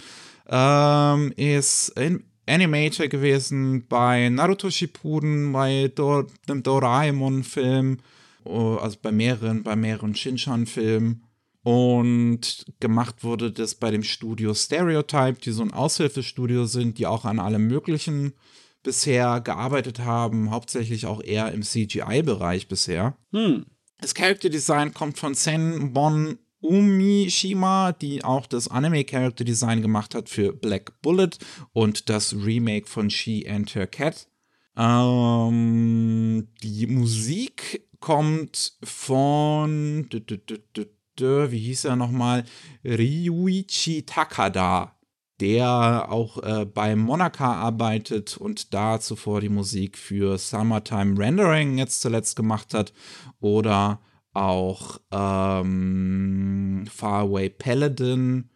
Ähm, ist in Animator gewesen bei Naruto Shippuden, bei Do dem Doraemon-Film also bei mehreren, bei mehreren Shinchan-Filmen. Und gemacht wurde das bei dem Studio Stereotype, die so ein Aushilfestudio sind, die auch an allem Möglichen bisher gearbeitet haben, hauptsächlich auch eher im CGI-Bereich bisher. Hm. Das Character Design kommt von Sen Bon Umishima, die auch das Anime Character Design gemacht hat für Black Bullet und das Remake von She and Her Cat. Ähm, die Musik kommt von, wie hieß er nochmal, Ryuichi Takada, der auch äh, bei Monaka arbeitet und da zuvor die Musik für Summertime Rendering jetzt zuletzt gemacht hat oder auch ähm, Faraway Paladin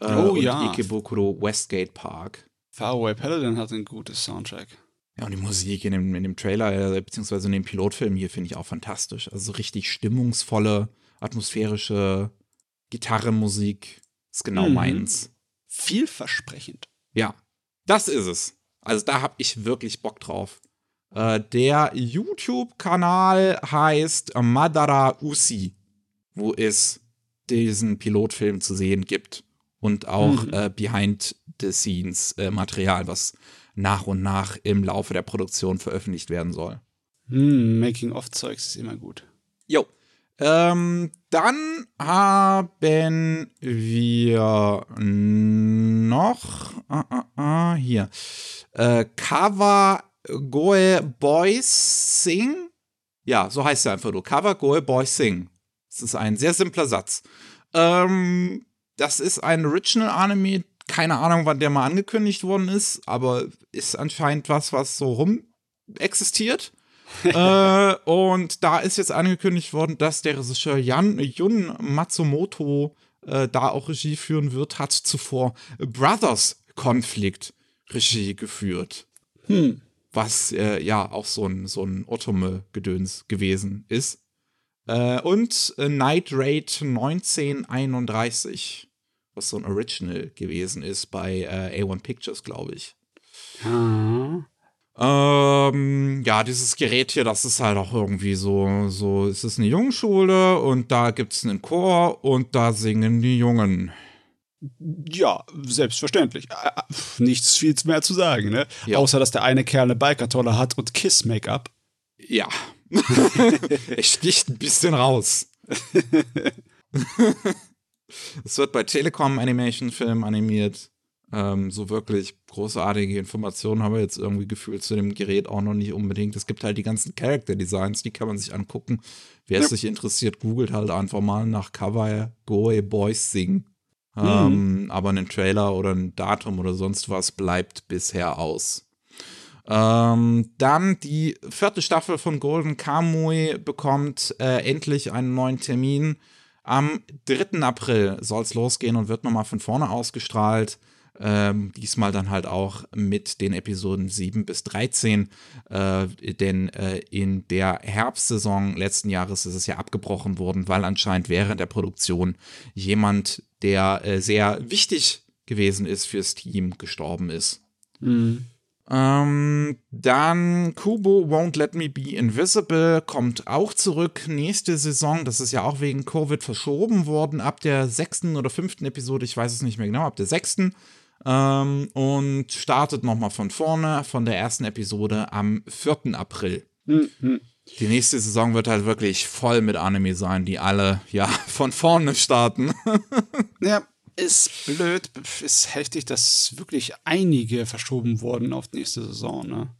äh, oh, und ja. Ikebukuro Westgate Park. Faraway Paladin hat ein gutes Soundtrack. Ja, und die Musik in dem, in dem Trailer, äh, beziehungsweise in dem Pilotfilm hier, finde ich auch fantastisch. Also richtig stimmungsvolle, atmosphärische Gitarrenmusik ist genau mhm. meins. Vielversprechend. Ja, das ist es. Also da habe ich wirklich Bock drauf. Äh, der YouTube-Kanal heißt Madara Usi, wo es diesen Pilotfilm zu sehen gibt und auch mhm. äh, Behind-the-Scenes-Material, äh, was nach und nach im Laufe der Produktion veröffentlicht werden soll. Mm, Making-of-Zeugs ist immer gut. Jo. Ähm, dann haben wir noch ah, ah, ah, hier äh, Kawa Goe Boys Sing. Ja, so heißt er einfach nur. Kawa Goe Boys Sing. Das ist ein sehr simpler Satz. Ähm, das ist ein Original Anime. Keine Ahnung, wann der mal angekündigt worden ist, aber ist anscheinend was, was so rum existiert. äh, und da ist jetzt angekündigt worden, dass der Regisseur Jan, Jun Matsumoto äh, da auch Regie führen wird, hat zuvor Brothers Konflikt Regie geführt. Hm. Was äh, ja auch so ein, so ein Otome-Gedöns gewesen ist. Äh, und äh, Night Raid 1931, was so ein Original gewesen ist bei äh, A1 Pictures, glaube ich. Mhm. Ähm, ja, dieses Gerät hier, das ist halt auch irgendwie so, so, es ist eine Jungschule und da gibt es einen Chor und da singen die Jungen. Ja, selbstverständlich. Äh, äh, nichts viel mehr zu sagen, ne? Ja. Außer, dass der eine Kerl eine Biker-Tolle hat und Kiss-Make-up. Ja. es sticht ein bisschen raus. es wird bei Telekom Animation Film animiert. Ähm, so wirklich großartige Informationen haben wir jetzt irgendwie gefühlt zu dem Gerät auch noch nicht unbedingt. Es gibt halt die ganzen Character Designs, die kann man sich angucken. Wer ja. es sich interessiert, googelt halt einfach mal nach Cover Goe Boys Sing. Mhm. Ähm, aber ein Trailer oder ein Datum oder sonst was bleibt bisher aus. Ähm, dann die vierte Staffel von Golden Kamui bekommt äh, endlich einen neuen Termin. Am 3. April soll es losgehen und wird nochmal von vorne ausgestrahlt. Ähm, diesmal dann halt auch mit den Episoden 7 bis 13, äh, denn äh, in der Herbstsaison letzten Jahres ist es ja abgebrochen worden, weil anscheinend während der Produktion jemand, der äh, sehr wichtig gewesen ist fürs Team, gestorben ist. Mhm. Ähm, dann Kubo Won't Let Me Be Invisible kommt auch zurück nächste Saison. Das ist ja auch wegen Covid verschoben worden ab der sechsten oder fünften Episode. Ich weiß es nicht mehr genau, ab der sechsten. Ähm, und startet nochmal von vorne, von der ersten Episode am 4. April. Mhm. Die nächste Saison wird halt wirklich voll mit Anime sein, die alle, ja, von vorne starten. ja, ist blöd, ist heftig, dass wirklich einige verschoben wurden auf die nächste Saison, ne?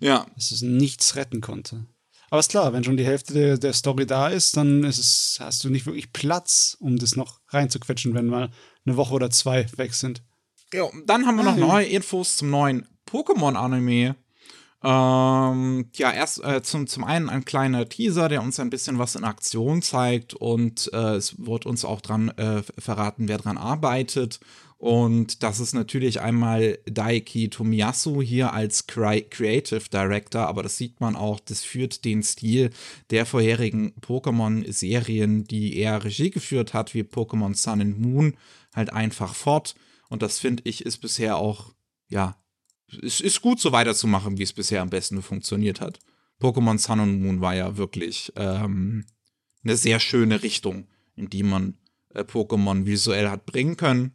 Ja. Dass es nichts retten konnte. Aber ist klar, wenn schon die Hälfte der, der Story da ist, dann ist es, hast du nicht wirklich Platz, um das noch reinzuquetschen, wenn mal eine Woche oder zwei weg sind. Ja, dann haben wir noch neue Infos zum neuen Pokémon-Anime. Ähm, ja, erst äh, zum, zum einen ein kleiner Teaser, der uns ein bisschen was in Aktion zeigt und äh, es wird uns auch dran äh, verraten, wer dran arbeitet. Und das ist natürlich einmal Daiki Tomiyasu hier als Creative Director, aber das sieht man auch, das führt den Stil der vorherigen Pokémon-Serien, die er Regie geführt hat, wie Pokémon Sun and Moon, halt einfach fort. Und das finde ich ist bisher auch, ja, es ist gut so weiterzumachen, wie es bisher am besten funktioniert hat. Pokémon Sun und Moon war ja wirklich ähm, eine sehr schöne Richtung, in die man äh, Pokémon visuell hat bringen können.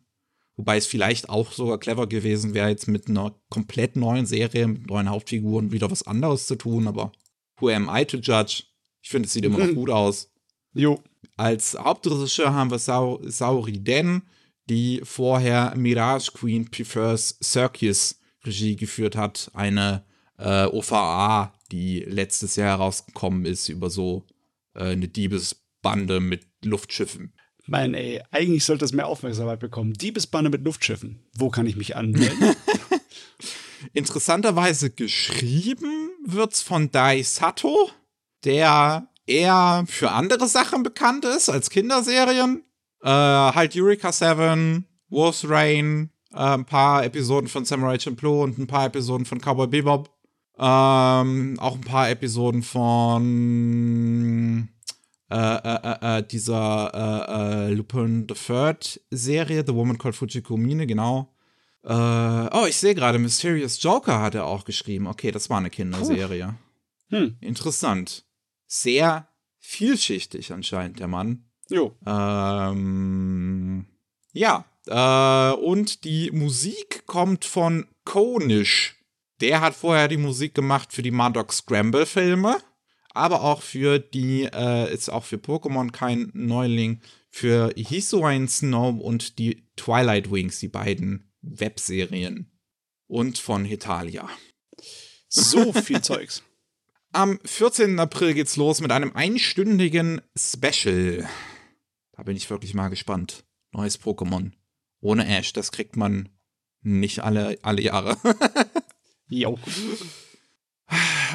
Wobei es vielleicht auch sogar clever gewesen wäre, jetzt mit einer komplett neuen Serie, mit neuen Hauptfiguren wieder was anderes zu tun, aber who am I to judge? Ich finde, es sieht immer noch gut aus. Jo. Als Hauptregisseur haben wir Sau Sauri Den, die vorher Mirage Queen Prefers Circus Regie geführt hat. Eine äh, OVA, die letztes Jahr herausgekommen ist über so äh, eine Diebesbande mit Luftschiffen. Mein ey, eigentlich sollte das mehr Aufmerksamkeit bekommen. Diebesbande mit Luftschiffen. Wo kann ich mich anmelden? Interessanterweise geschrieben wird's von Dai Sato, der eher für andere Sachen bekannt ist als Kinderserien. Äh, halt Eureka 7, Wolf's Rain, äh, ein paar Episoden von Samurai Champloo und ein paar Episoden von Cowboy Bebop. Ähm, auch ein paar Episoden von äh, äh, äh, dieser Lupin the Third Serie, The Woman Called Fujiko Mine, genau. oh, ich sehe gerade, Mysterious Joker hat er auch geschrieben. Okay, das war eine Kinderserie. Hm. Interessant. Sehr vielschichtig anscheinend, der Mann. Jo. Ähm, ja, äh, und die Musik kommt von Konish. Der hat vorher die Musik gemacht für die Murdoch Scramble Filme, aber auch für die, äh, ist auch für Pokémon kein Neuling, für Hisuian Snow und die Twilight Wings, die beiden Webserien. Und von Hetalia. So viel Zeugs. Am 14. April geht's los mit einem einstündigen Special. Da bin ich wirklich mal gespannt. Neues Pokémon. Ohne Ash, das kriegt man nicht alle, alle Jahre. jo.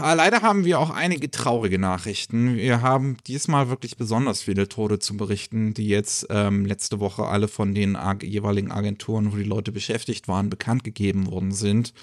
Ah, leider haben wir auch einige traurige Nachrichten. Wir haben diesmal wirklich besonders viele Tode zu berichten, die jetzt ähm, letzte Woche alle von den jeweiligen Agenturen, wo die Leute beschäftigt waren, bekannt gegeben worden sind.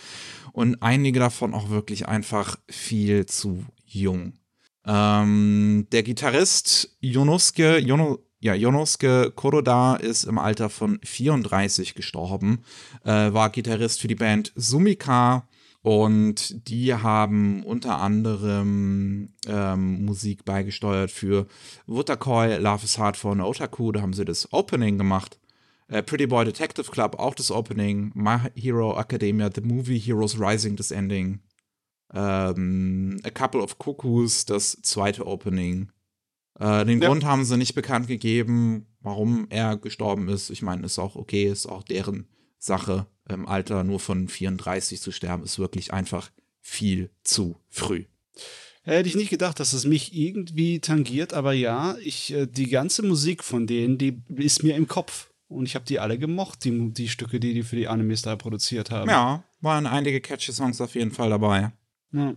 Und einige davon auch wirklich einfach viel zu jung. Ähm, der Gitarrist Jonosuke, Jono, ja, Jonosuke Koroda ist im Alter von 34 gestorben, äh, war Gitarrist für die Band Sumika und die haben unter anderem ähm, Musik beigesteuert für Wutakoi, Love is Hard an Otaku, da haben sie das Opening gemacht. Äh, Pretty Boy Detective Club, auch das Opening. My Hero Academia, The Movie Heroes Rising, das Ending. Ähm, A Couple of Cuckoos, das zweite Opening. Äh, den ja. Grund haben sie nicht bekannt gegeben, warum er gestorben ist. Ich meine, ist auch okay, ist auch deren Sache. Im Alter nur von 34 zu sterben, ist wirklich einfach viel zu früh. Hätte ich nicht gedacht, dass es mich irgendwie tangiert, aber ja, ich, äh, die ganze Musik von denen, die ist mir im Kopf. Und ich habe die alle gemocht, die, die Stücke, die die für die Animes da produziert haben. Ja, waren einige catchy Songs auf jeden Fall dabei. Ja.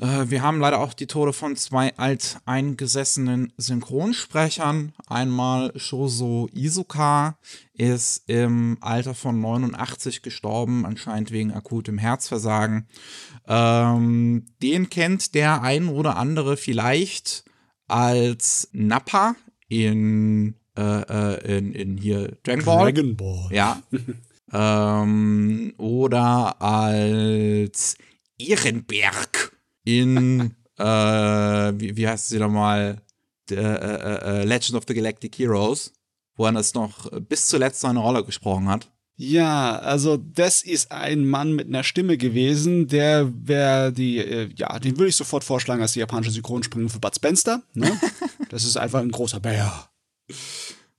Äh, wir haben leider auch die Tode von zwei alteingesessenen Synchronsprechern. Einmal Shoso Izuka ist im Alter von 89 gestorben, anscheinend wegen akutem Herzversagen. Ähm, den kennt der ein oder andere vielleicht als Nappa in, äh, äh in, in hier Dragon Ball. Dragon Ball. Ja. ähm, oder als Ehrenberg in, äh, wie, wie heißt sie nochmal? Äh, äh, äh, Legend of the Galactic Heroes, wo er das noch bis zuletzt seine Rolle gesprochen hat. Ja, also das ist ein Mann mit einer Stimme gewesen, der wäre die, äh, ja, den würde ich sofort vorschlagen als die japanische Synchronsprecherin für Bud Spencer. Ne? das ist einfach ein großer Bär.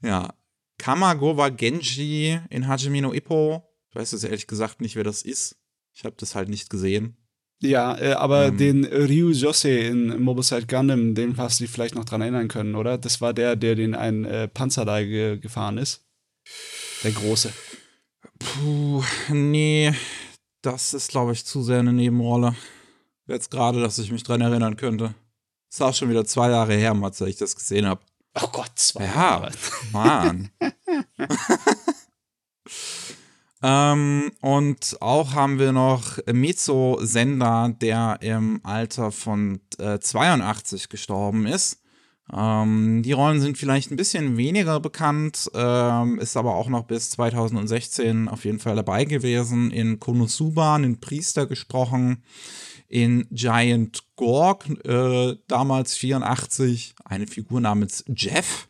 Ja, Kamagowa Genji in Hajime no Ippo. Ich weiß jetzt ehrlich gesagt nicht, wer das ist. Ich habe das halt nicht gesehen. Ja, äh, aber ähm. den Ryu Jose in Mobile Suit Gundam, den hast du dich vielleicht noch dran erinnern können, oder? Das war der, der den einen äh, Panzer da ge gefahren ist. Der große. Puh, nee, das ist, glaube ich, zu sehr eine Nebenrolle. Jetzt gerade, dass ich mich dran erinnern könnte. Das ist auch schon wieder zwei Jahre her, als ich das gesehen habe. Oh Gott, zwei ja, Jahre. Mann. Ähm, und auch haben wir noch Mizo Sender, der im Alter von äh, 82 gestorben ist. Ähm, die Rollen sind vielleicht ein bisschen weniger bekannt, ähm, ist aber auch noch bis 2016 auf jeden Fall dabei gewesen. In Konosuba, den Priester gesprochen. In Giant Gorg, äh, damals 84, eine Figur namens Jeff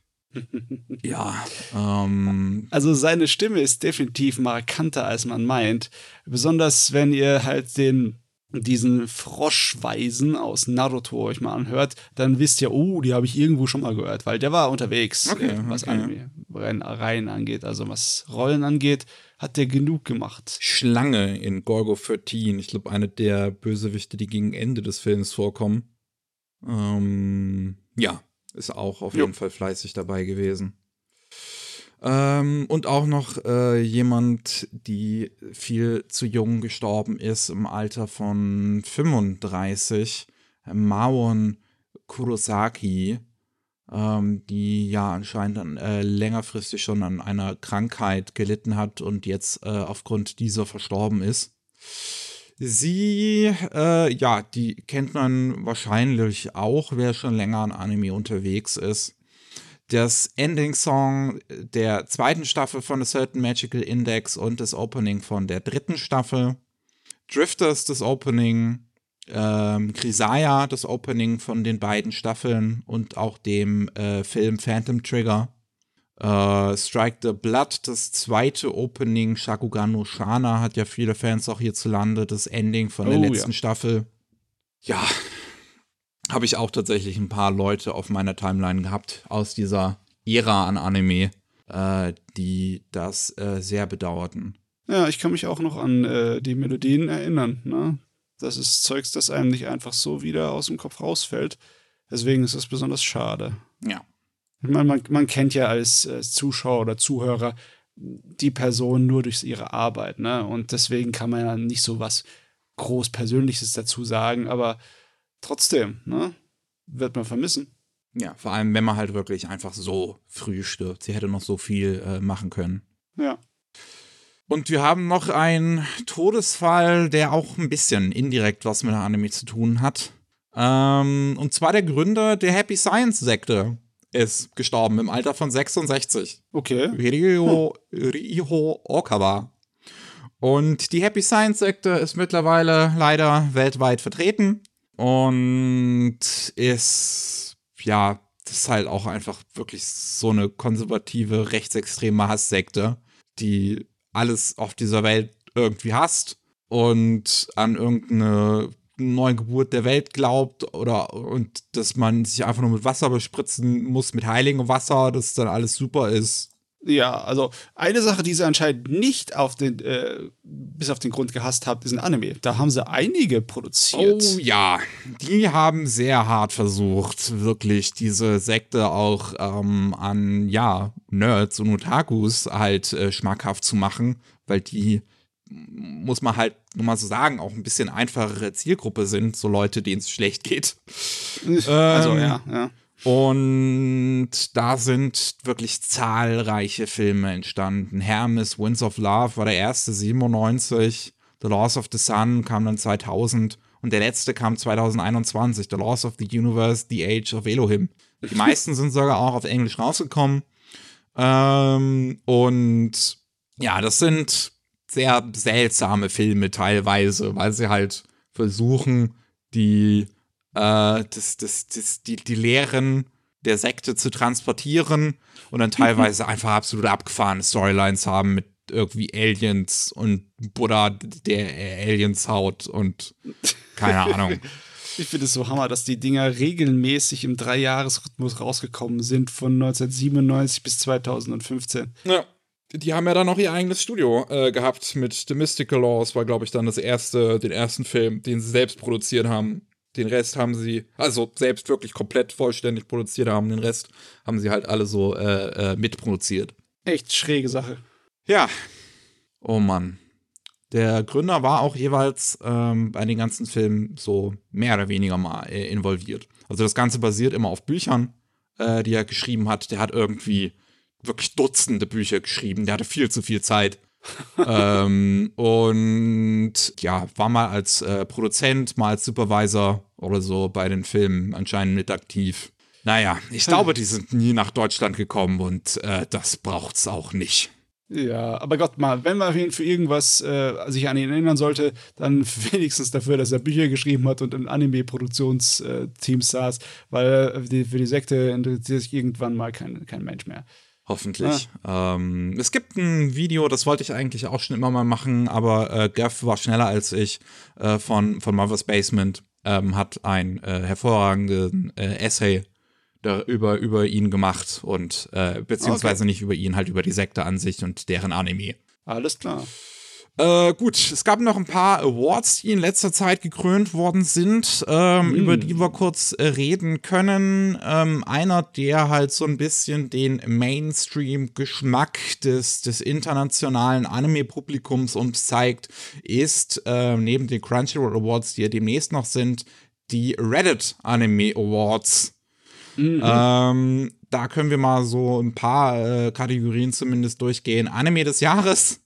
ja. Ähm. Also seine Stimme ist definitiv markanter, als man meint. Besonders wenn ihr halt den diesen Froschweisen aus Naruto euch mal anhört, dann wisst ihr, oh, die habe ich irgendwo schon mal gehört, weil der war unterwegs, okay, äh, was okay. Reihen angeht, also was Rollen angeht, hat der genug gemacht. Schlange in Gorgo 13, ich glaube, eine der Bösewichte, die gegen Ende des Films vorkommen. Ähm, ja, ist auch auf jo. jeden Fall fleißig dabei gewesen. Ähm, und auch noch äh, jemand, die viel zu jung gestorben ist, im Alter von 35, Maon Kurosaki, ähm, die ja anscheinend an, äh, längerfristig schon an einer Krankheit gelitten hat und jetzt äh, aufgrund dieser verstorben ist. Sie, äh, ja, die kennt man wahrscheinlich auch, wer schon länger an Anime unterwegs ist. Das Ending-Song der zweiten Staffel von A Certain Magical Index und das Opening von der dritten Staffel. Drifters das Opening, ähm, Grisaya das Opening von den beiden Staffeln und auch dem äh, Film Phantom Trigger. Äh, Strike the Blood, das zweite Opening, Shakugan no Shana, hat ja viele Fans auch hierzulande, das Ending von der oh, letzten ja. Staffel. Ja, habe ich auch tatsächlich ein paar Leute auf meiner Timeline gehabt aus dieser Ära an Anime, äh, die das äh, sehr bedauerten. Ja, ich kann mich auch noch an äh, die Melodien erinnern. Ne? Das ist Zeugs, das einem nicht einfach so wieder aus dem Kopf rausfällt. Deswegen ist es besonders schade. Ja. Meine, man, man kennt ja als, als, Zuschauer oder Zuhörer die Person nur durch ihre Arbeit, ne? Und deswegen kann man ja nicht so was groß Persönliches dazu sagen, aber trotzdem, ne? Wird man vermissen. Ja, vor allem, wenn man halt wirklich einfach so früh stirbt. Sie hätte noch so viel äh, machen können. Ja. Und wir haben noch einen Todesfall, der auch ein bisschen indirekt was mit der Anime zu tun hat. Ähm, und zwar der Gründer der Happy Science Sekte ist gestorben im Alter von 66. Okay. Ryo, hm. Ryo Okawa. Und die Happy Science Sekte ist mittlerweile leider weltweit vertreten und ist, ja, das ist halt auch einfach wirklich so eine konservative, rechtsextreme Hasssekte, die alles auf dieser Welt irgendwie hasst und an irgendeine Neugeburt der Welt glaubt oder und dass man sich einfach nur mit Wasser bespritzen muss, mit heiligem Wasser, dass dann alles super ist. Ja, also eine Sache, die sie anscheinend nicht auf den, äh, bis auf den Grund gehasst hat, ist ein Anime. Da haben sie einige produziert. Oh ja, die haben sehr hart versucht, wirklich diese Sekte auch ähm, an, ja, Nerds und Otakus halt äh, schmackhaft zu machen, weil die muss man halt nur mal so sagen, auch ein bisschen einfachere Zielgruppe sind, so Leute, denen es schlecht geht. Also, ähm, ja, ja. Und da sind wirklich zahlreiche Filme entstanden. Hermes, Winds of Love war der erste 97. The Laws of the Sun kam dann 2000. Und der letzte kam 2021. The Laws of the Universe, The Age of Elohim. Die meisten sind sogar auch auf Englisch rausgekommen. Ähm, und ja, das sind sehr seltsame Filme teilweise, weil sie halt versuchen, die äh, das, das, das, die, die Lehren der Sekte zu transportieren und dann teilweise einfach absolut abgefahrene Storylines haben mit irgendwie Aliens und Buddha, der Aliens haut und keine Ahnung. Ich finde es so hammer, dass die Dinger regelmäßig im Dreijahresrhythmus rausgekommen sind von 1997 bis 2015. Ja. Die haben ja dann noch ihr eigenes Studio äh, gehabt mit The Mystical Laws, war, glaube ich, dann das erste, den ersten Film, den sie selbst produziert haben. Den Rest haben sie, also selbst wirklich komplett vollständig produziert haben. Den Rest haben sie halt alle so äh, äh, mitproduziert. Echt schräge Sache. Ja. Oh Mann. Der Gründer war auch jeweils ähm, bei den ganzen Filmen so mehr oder weniger mal äh, involviert. Also das Ganze basiert immer auf Büchern, äh, die er geschrieben hat. Der hat irgendwie wirklich Dutzende Bücher geschrieben. Der hatte viel zu viel Zeit ähm, und ja, war mal als äh, Produzent, mal als Supervisor oder so bei den Filmen anscheinend mit aktiv. Naja, ich glaube, die sind nie nach Deutschland gekommen und äh, das braucht's auch nicht. Ja, aber Gott mal, wenn man für irgendwas äh, sich an ihn erinnern sollte, dann wenigstens dafür, dass er Bücher geschrieben hat und im Anime-Produktionsteam saß, weil für die, für die Sekte interessiert sich irgendwann mal kein, kein Mensch mehr. Hoffentlich. Ah. Ähm, es gibt ein Video, das wollte ich eigentlich auch schon immer mal machen, aber äh, Gav war schneller als ich äh, von, von Mother's Basement, ähm, hat ein äh, hervorragenden äh, Essay über, über ihn gemacht und äh, beziehungsweise okay. nicht über ihn, halt über die Sekte an sich und deren Anime. Alles klar. Äh, gut, es gab noch ein paar Awards, die in letzter Zeit gekrönt worden sind, ähm, mm. über die wir kurz äh, reden können. Ähm, einer, der halt so ein bisschen den Mainstream-Geschmack des, des internationalen Anime-Publikums uns zeigt, ist äh, neben den Crunchyroll Awards, die ja demnächst noch sind, die Reddit Anime Awards. Mhm. Ähm, da können wir mal so ein paar äh, Kategorien zumindest durchgehen. Anime des Jahres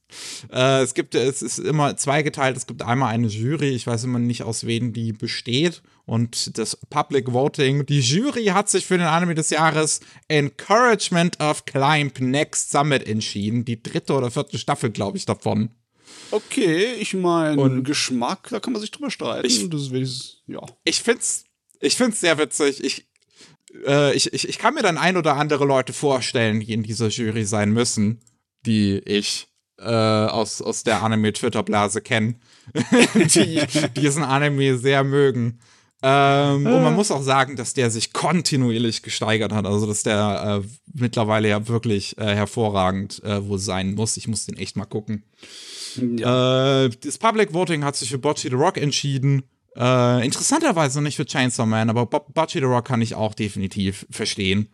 Äh, es gibt, es ist immer zweigeteilt. Es gibt einmal eine Jury, ich weiß immer nicht, aus wen die besteht. Und das Public Voting. Die Jury hat sich für den Anime des Jahres Encouragement of Climb Next Summit entschieden. Die dritte oder vierte Staffel, glaube ich, davon. Okay, ich meine, Geschmack, da kann man sich drüber streiten. Ich, ist, ja. ich find's, ich find's sehr witzig. Ich, äh, ich, ich, ich kann mir dann ein oder andere Leute vorstellen, die in dieser Jury sein müssen, die ich äh, aus, aus der Anime-Twitter-Blase kenne, die diesen Anime sehr mögen. Ähm, und man muss auch sagen, dass der sich kontinuierlich gesteigert hat. Also, dass der äh, mittlerweile ja wirklich äh, hervorragend äh, wohl sein muss. Ich muss den echt mal gucken. Ja. Äh, das Public Voting hat sich für Bocce the Rock entschieden. Äh, interessanterweise nicht für Chainsaw Man, aber Bocce the Rock kann ich auch definitiv verstehen.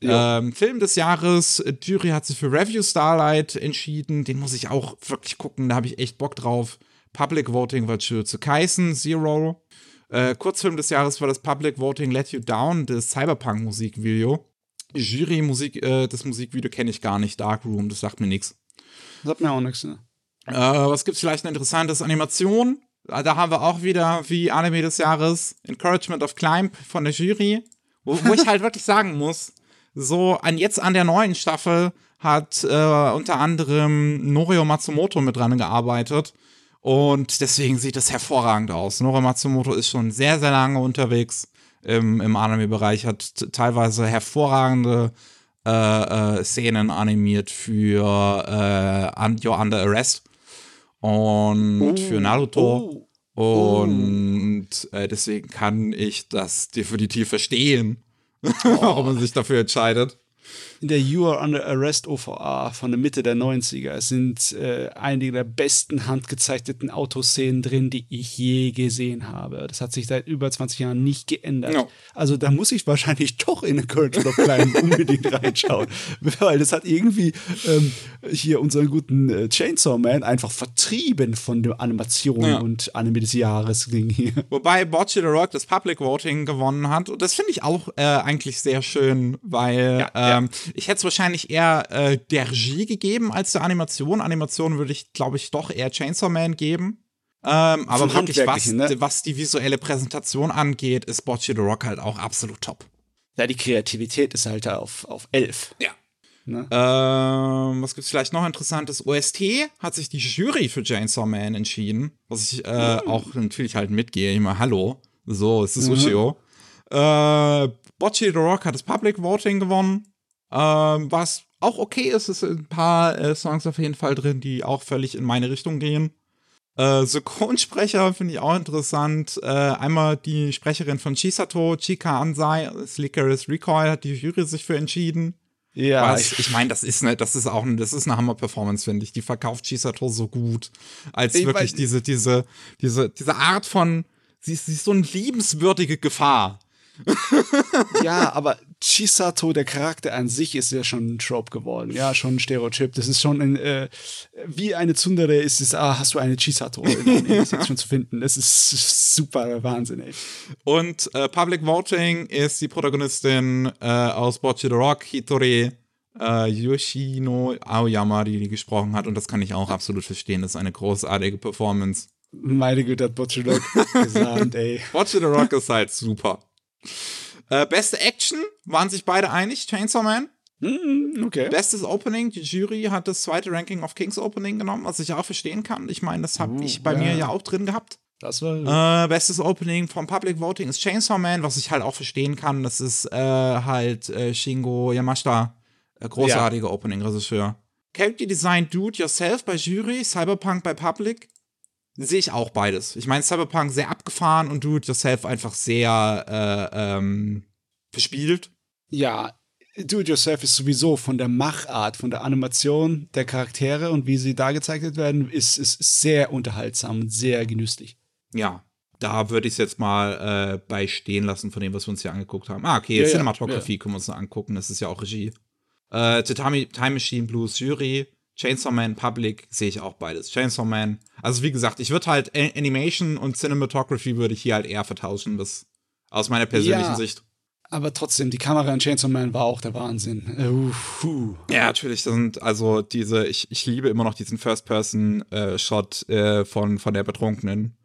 Ja. Ähm, Film des Jahres, Jury hat sich für Review Starlight entschieden. Den muss ich auch wirklich gucken, da habe ich echt Bock drauf. Public Voting war zu Kaisen, Zero. Äh, Kurzfilm des Jahres war das Public Voting Let You Down, das Cyberpunk-Musikvideo. Jury-Musik, äh, das Musikvideo kenne ich gar nicht, Dark Room, das sagt mir nichts. Sagt mir auch nichts, ne? Äh, was gibt's vielleicht eine interessante Animation? Da haben wir auch wieder wie Anime des Jahres Encouragement of Climb von der Jury, wo, wo ich halt wirklich sagen muss, so an jetzt an der neuen Staffel hat äh, unter anderem Norio Matsumoto mit dran gearbeitet und deswegen sieht es hervorragend aus. Norio Matsumoto ist schon sehr, sehr lange unterwegs im, im Anime-Bereich, hat teilweise hervorragende äh, äh, Szenen animiert für äh, You're Under Arrest und oh, für Naruto. Oh, und äh, deswegen kann ich das definitiv verstehen, oh. warum man sich dafür entscheidet in der You Are Under Arrest OVA von der Mitte der 90er sind äh, einige der besten handgezeichneten Autoszenen drin, die ich je gesehen habe. Das hat sich seit über 20 Jahren nicht geändert. No. Also da muss ich wahrscheinlich doch in Courage of Klein unbedingt reinschauen. Weil das hat irgendwie ähm, hier unseren guten äh, Chainsaw Man einfach vertrieben von der Animation ja. und Anime des Jahres Ding hier. Wobei Bocce the Rock das Public Voting gewonnen hat. Und das finde ich auch äh, eigentlich sehr schön, weil ja, ähm, ja ich hätte es wahrscheinlich eher äh, der Regie gegeben als der Animation. Animation würde ich, glaube ich, doch eher Chainsaw Man geben. Ähm, aber wirklich, was, ne? was die visuelle Präsentation angeht, ist Bocce the Rock halt auch absolut top. Ja, die Kreativität ist halt auf, auf elf. Ja. Ne? Ähm, was gibt's vielleicht noch interessantes? OST hat sich die Jury für Chainsaw Man entschieden, was ich äh, mhm. auch natürlich halt mitgehe. Immer Hallo, so, es ist mhm. Ushio. Äh, Bocce the Rock hat das Public Voting gewonnen. Ähm, was auch okay ist, es sind ein paar äh, Songs auf jeden Fall drin, die auch völlig in meine Richtung gehen. Äh, Synchronsprecher finde ich auch interessant. Äh, einmal die Sprecherin von Chisato, Chika Ansai, Slicker's Recoil, hat die Jury sich für entschieden. Ja. Was, ich, ich meine, das ist ne, das ist auch das ist eine Hammer-Performance, finde ich. Die verkauft Chisato so gut. Als ich wirklich diese, diese, diese, diese Art von, sie ist, sie ist so eine liebenswürdige Gefahr. Ja, aber Chisato, der Charakter an sich, ist ja schon ein Trope geworden. Ja, schon ein Stereotyp. Das ist schon ein, äh, wie eine Tsundere ist es, ah, hast du eine Chisato? das ist schon zu finden. Das ist super Wahnsinn, ey. Und äh, Public Voting ist die Protagonistin äh, aus Bocce the Rock, Hitori äh, Yoshino Aoyama, die die gesprochen hat. Und das kann ich auch absolut verstehen. Das ist eine großartige Performance. Meine Güte, hat Bocce the Rock gesagt, ey. Bocce the Rock ist halt super. Äh, beste Action waren sich beide einig, Chainsaw Man. Mm, okay. Bestes Opening, die Jury hat das zweite Ranking auf Kings Opening genommen, was ich auch verstehen kann. Ich meine, das habe uh, ich bei ja. mir ja auch drin gehabt. Das war. Äh, bestes Opening vom Public Voting ist Chainsaw Man, was ich halt auch verstehen kann. Das ist äh, halt äh, Shingo Yamashita, äh, großartiger ja. Opening-Regisseur. Character Design Dude Yourself bei Jury, Cyberpunk bei Public sehe ich auch beides. Ich meine, Cyberpunk sehr abgefahren und Do-It-Yourself einfach sehr äh, ähm, verspielt. Ja, Do-It-Yourself ist sowieso von der Machart, von der Animation der Charaktere und wie sie da gezeichnet werden, ist, ist sehr unterhaltsam und sehr genüsslich. Ja, da würde ich es jetzt mal äh, bei stehen lassen von dem, was wir uns hier angeguckt haben. Ah, okay, ja, Cinematography ja. können wir uns noch angucken, das ist ja auch Regie. Äh, Time Machine Blues Jury, Chainsaw Man Public sehe ich auch beides. Chainsaw Man, also wie gesagt, ich würde halt Animation und Cinematography würde ich hier halt eher vertauschen, was aus meiner persönlichen ja, Sicht. Aber trotzdem, die Kamera in Chainsaw Man war auch der Wahnsinn. Uh, uh. Ja, natürlich. Das sind also diese, ich, ich liebe immer noch diesen First-Person-Shot äh, von, von der Betrunkenen,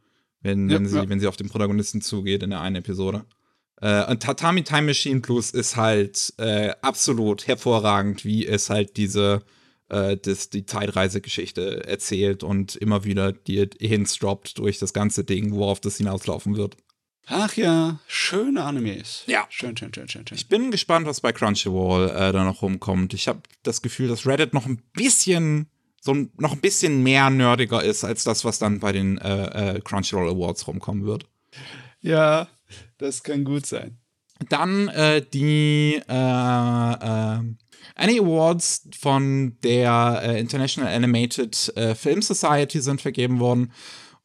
wenn, ja, wenn, sie, ja. wenn sie auf den Protagonisten zugeht in der einen Episode. Äh, und Tatami Time Machine Plus ist halt äh, absolut hervorragend, wie es halt diese äh, das, die Zeitreisegeschichte erzählt und immer wieder die Hints droppt durch das ganze Ding, worauf das hinauslaufen wird. Ach ja, schöne Animes. Ja. Schön, schön, schön, schön, schön. Ich bin gespannt, was bei Crunchyroll äh, da noch rumkommt. Ich habe das Gefühl, dass Reddit noch ein bisschen, so noch ein bisschen mehr nerdiger ist, als das, was dann bei den äh, äh, Crunchyroll Awards rumkommen wird. Ja, das kann gut sein. Dann äh, die äh, äh, Annie Awards von der äh, International Animated äh, Film Society sind vergeben worden.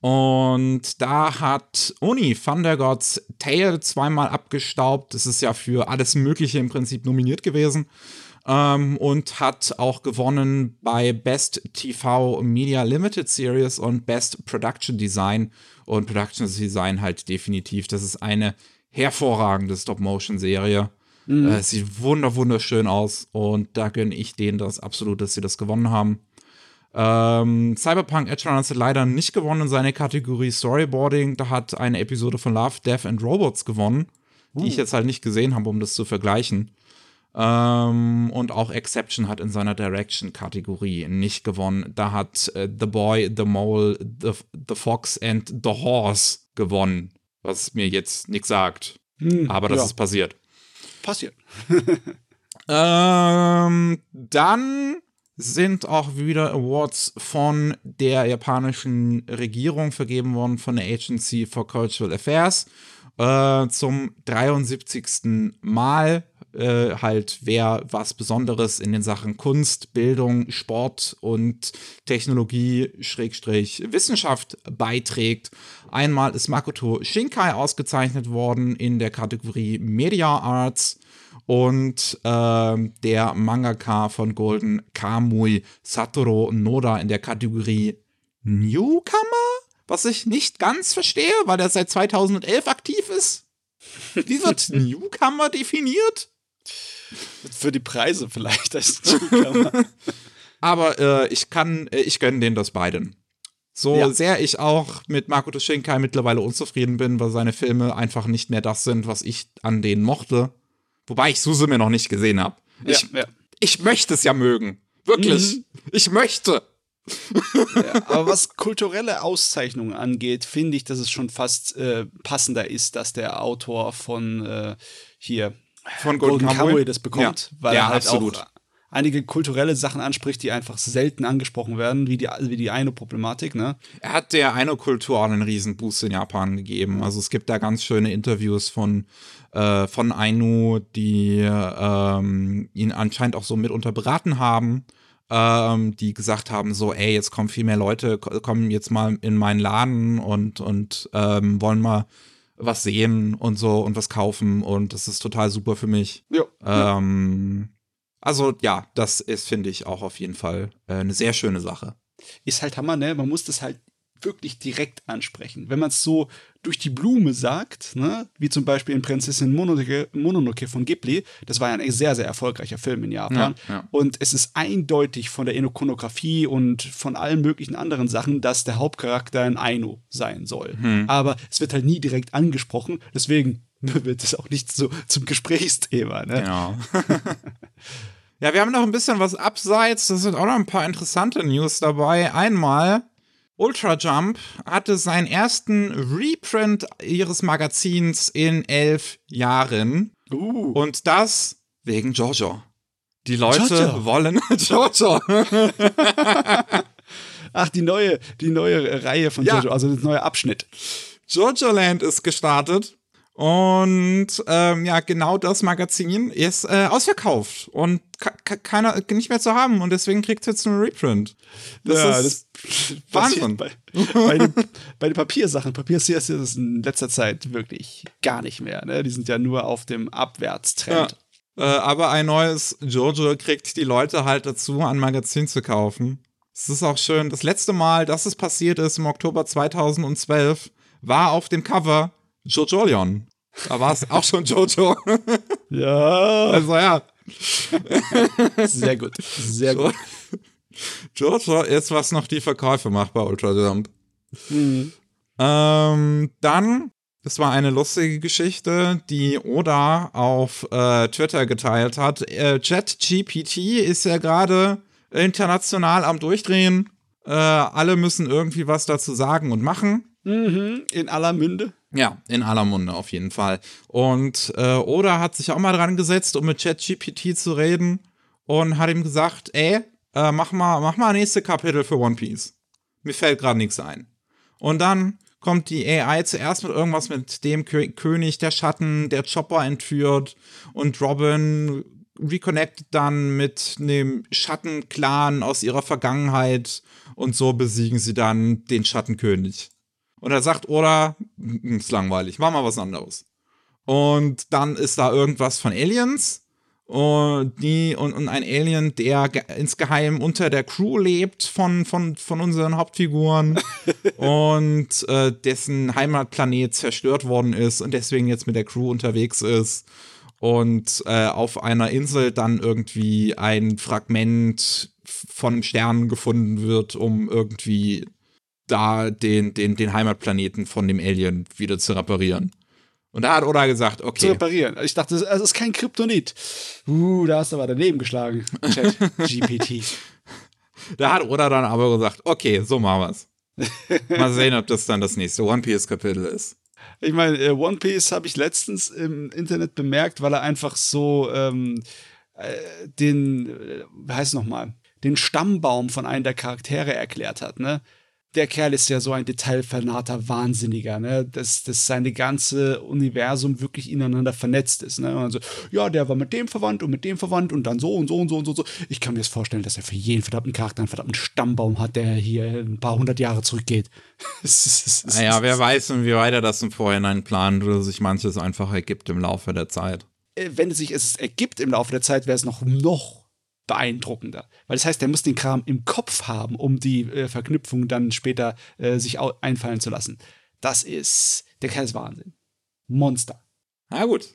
Und da hat Uni Thunder Gods Tale zweimal abgestaubt. Das ist ja für alles Mögliche im Prinzip nominiert gewesen. Ähm, und hat auch gewonnen bei Best TV Media Limited Series und Best Production Design. Und Production Design halt definitiv. Das ist eine hervorragende Stop-Motion-Serie. Mhm. Äh, sieht wunder wunderschön aus und da gönne ich denen das absolut, dass sie das gewonnen haben. Ähm, Cyberpunk Edge Runners hat leider nicht gewonnen in seiner Kategorie Storyboarding. Da hat eine Episode von Love, Death and Robots gewonnen, uh. die ich uh. jetzt halt nicht gesehen habe, um das zu vergleichen. Ähm, und auch Exception hat in seiner Direction-Kategorie nicht gewonnen. Da hat äh, The Boy, The Mole, The, The Fox and The Horse gewonnen. Was mir jetzt nichts sagt. Hm, Aber das ja. ist passiert. Passiert. ähm, dann sind auch wieder Awards von der japanischen Regierung vergeben worden, von der Agency for Cultural Affairs. Äh, zum 73. Mal äh, halt, wer was Besonderes in den Sachen Kunst, Bildung, Sport und Technologie, Schrägstrich, Wissenschaft beiträgt. Einmal ist Makoto Shinkai ausgezeichnet worden in der Kategorie Media Arts und äh, der Mangaka von Golden Kamui Satoru Noda in der Kategorie Newcomer, was ich nicht ganz verstehe, weil er seit 2011 aktiv ist. Wie wird Newcomer definiert? Für die Preise vielleicht. Aber äh, ich kann, äh, ich gönne denen das beiden. So ja. sehr ich auch mit Makoto Shinkai mittlerweile unzufrieden bin, weil seine Filme einfach nicht mehr das sind, was ich an denen mochte. Wobei ich Susume noch nicht gesehen habe. Ich, ja, ja. ich möchte es ja mögen. Wirklich. Mhm. Ich möchte. Ja, aber was kulturelle Auszeichnungen angeht, finde ich, dass es schon fast äh, passender ist, dass der Autor von äh, hier von Golden, Golden Kamuy das bekommt, weil er halt absolut. auch einige kulturelle Sachen anspricht, die einfach selten angesprochen werden, wie die, wie die Aino-Problematik, ne? Er hat der Aino-Kultur einen riesen Boost in Japan gegeben. Also es gibt da ganz schöne Interviews von, äh, von Ainu, die ähm, ihn anscheinend auch so mitunter beraten haben. Ähm, die gesagt haben, so, ey, jetzt kommen viel mehr Leute, kommen jetzt mal in meinen Laden und, und ähm, wollen mal was sehen und so und was kaufen und das ist total super für mich. Ja. Ähm, also ja, das ist, finde ich, auch auf jeden Fall äh, eine sehr schöne Sache. Ist halt Hammer, ne? Man muss das halt wirklich direkt ansprechen. Wenn man es so durch die Blume sagt, ne, wie zum Beispiel in Prinzessin Mononoke, Mononoke von Ghibli, das war ja ein sehr, sehr erfolgreicher Film in Japan. Ja, ja. Und es ist eindeutig von der Ikonografie und von allen möglichen anderen Sachen, dass der Hauptcharakter ein Aino sein soll. Hm. Aber es wird halt nie direkt angesprochen. Deswegen wird es auch nicht so zum Gesprächsthema. Ne? Ja. ja, wir haben noch ein bisschen was abseits. Da sind auch noch ein paar interessante News dabei. Einmal, Ultra Jump hatte seinen ersten Reprint ihres Magazins in elf Jahren. Uh. Und das wegen Jojo. Die Leute Jojo. wollen Jojo. Ach, die neue, die neue Reihe von ja. Jojo, also der neue Abschnitt. Jojo Land ist gestartet und ähm, ja, genau das Magazin ist äh, ausverkauft und keiner nicht mehr zu haben und deswegen kriegt es jetzt einen Reprint. Das ja, ist das Wahnsinn. Bei, bei, den, bei den Papiersachen, Papierseries ist es in letzter Zeit wirklich gar nicht mehr. Ne? Die sind ja nur auf dem Abwärtstrend. Ja. Äh, aber ein neues Jojo kriegt die Leute halt dazu, ein Magazin zu kaufen. Es ist auch schön. Das letzte Mal, dass es passiert ist, im Oktober 2012, war auf dem Cover Jojolion. Da war es auch schon Jojo. ja. Also ja. Sehr gut. Sehr gut. Jojo ist, was noch die Verkäufe macht bei Ultra Jump. Mhm. Ähm, dann, das war eine lustige Geschichte, die Oda auf äh, Twitter geteilt hat. Äh, ChatGPT ist ja gerade international am Durchdrehen. Äh, alle müssen irgendwie was dazu sagen und machen. Mhm, in aller Münde. Ja, in aller Munde auf jeden Fall. Und äh, Oda hat sich auch mal dran gesetzt, um mit ChatGPT zu reden und hat ihm gesagt, ey, äh, mach mal, mach mal nächste Kapitel für One Piece. Mir fällt gerade nichts ein. Und dann kommt die AI zuerst mit irgendwas mit dem Kö König der Schatten, der Chopper entführt und Robin reconnectet dann mit einem Schattenclan aus ihrer Vergangenheit und so besiegen sie dann den Schattenkönig. Und er sagt, oder, ist langweilig, mach mal was anderes. Und dann ist da irgendwas von Aliens. Und, die, und, und ein Alien, der ge insgeheim unter der Crew lebt von, von, von unseren Hauptfiguren und äh, dessen Heimatplanet zerstört worden ist und deswegen jetzt mit der Crew unterwegs ist und äh, auf einer Insel dann irgendwie ein Fragment von Sternen gefunden wird, um irgendwie da den, den, den Heimatplaneten von dem Alien wieder zu reparieren. Und da hat Oda gesagt, okay. Zu reparieren. Ich dachte, es ist kein Kryptonit. Uh, da hast du aber daneben geschlagen. Chat GPT. da hat Oda dann aber gesagt, okay, so machen wir's. Mal sehen, ob das dann das nächste One Piece Kapitel ist. Ich meine, äh, One Piece habe ich letztens im Internet bemerkt, weil er einfach so ähm, äh, den, äh, wie heißt es nochmal, den Stammbaum von einem der Charaktere erklärt hat, ne? Der Kerl ist ja so ein detailvernahrter Wahnsinniger, ne? Dass, dass seine ganze Universum wirklich ineinander vernetzt ist. Ne? Und so, ja, der war mit dem verwandt und mit dem verwandt und dann so und so und so und so. Und so. Ich kann mir jetzt vorstellen, dass er für jeden verdammten Charakter einen verdammten Stammbaum hat, der hier ein paar hundert Jahre zurückgeht. naja, wer weiß, inwieweit er das im Vorhinein plant oder sich manches einfach ergibt im Laufe der Zeit. Äh, wenn es sich es ergibt im Laufe der Zeit, wäre es noch, noch beeindruckender. Weil das heißt, er muss den Kram im Kopf haben, um die äh, Verknüpfung dann später äh, sich einfallen zu lassen. Das ist, der Kerl ist Wahnsinn. Monster. Na gut.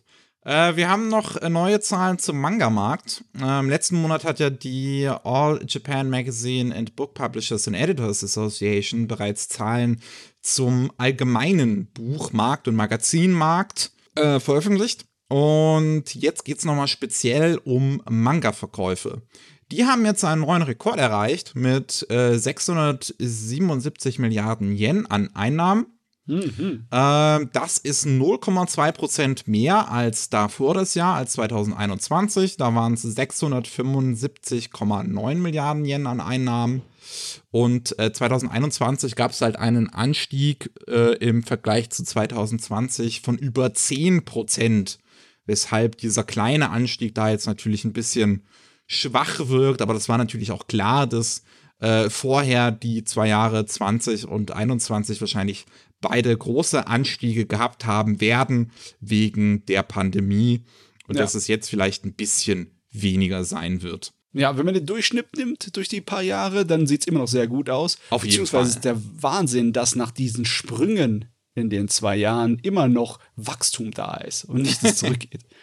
Äh, wir haben noch neue Zahlen zum Manga-Markt. Im letzten Monat hat ja die All Japan Magazine and Book Publishers and Editors Association bereits Zahlen zum allgemeinen Buchmarkt und Magazinmarkt äh, veröffentlicht. Und jetzt geht es nochmal speziell um Manga-Verkäufe. Die haben jetzt einen neuen Rekord erreicht mit äh, 677 Milliarden Yen an Einnahmen. Mhm. Äh, das ist 0,2% mehr als davor das Jahr, als 2021. Da waren es 675,9 Milliarden Yen an Einnahmen. Und äh, 2021 gab es halt einen Anstieg äh, im Vergleich zu 2020 von über 10 Prozent weshalb dieser kleine Anstieg da jetzt natürlich ein bisschen schwach wirkt, aber das war natürlich auch klar, dass äh, vorher die zwei Jahre 20 und 21 wahrscheinlich beide große Anstiege gehabt haben werden wegen der Pandemie und ja. dass es jetzt vielleicht ein bisschen weniger sein wird. Ja, wenn man den Durchschnitt nimmt durch die paar Jahre, dann sieht es immer noch sehr gut aus. Auf jeden Fall. ist der Wahnsinn, dass nach diesen Sprüngen in den zwei Jahren immer noch Wachstum da ist und nichts zurückgeht.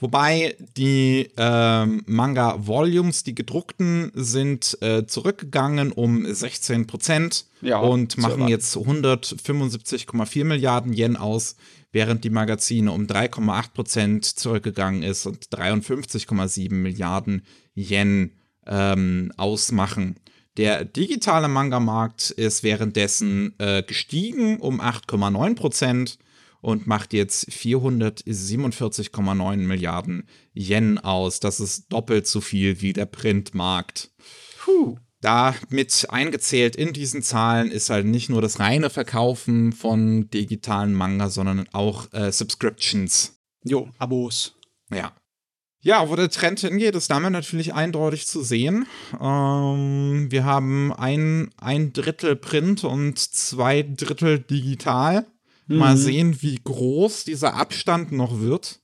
Wobei die ähm, Manga-Volumes, die gedruckten, sind äh, zurückgegangen um 16 Prozent ja, und machen jetzt 175,4 Milliarden Yen aus, während die Magazine um 3,8 Prozent zurückgegangen ist und 53,7 Milliarden Yen ähm, ausmachen. Der digitale Manga-Markt ist währenddessen äh, gestiegen um 8,9 Prozent und macht jetzt 447,9 Milliarden Yen aus. Das ist doppelt so viel wie der Printmarkt. Puh. Damit eingezählt in diesen Zahlen ist halt nicht nur das reine Verkaufen von digitalen Manga, sondern auch äh, Subscriptions. Jo, Abos. Ja. Ja, wo der Trend hingeht, ist damit natürlich eindeutig zu sehen. Ähm, wir haben ein, ein Drittel Print und zwei Drittel digital. Mhm. Mal sehen, wie groß dieser Abstand noch wird.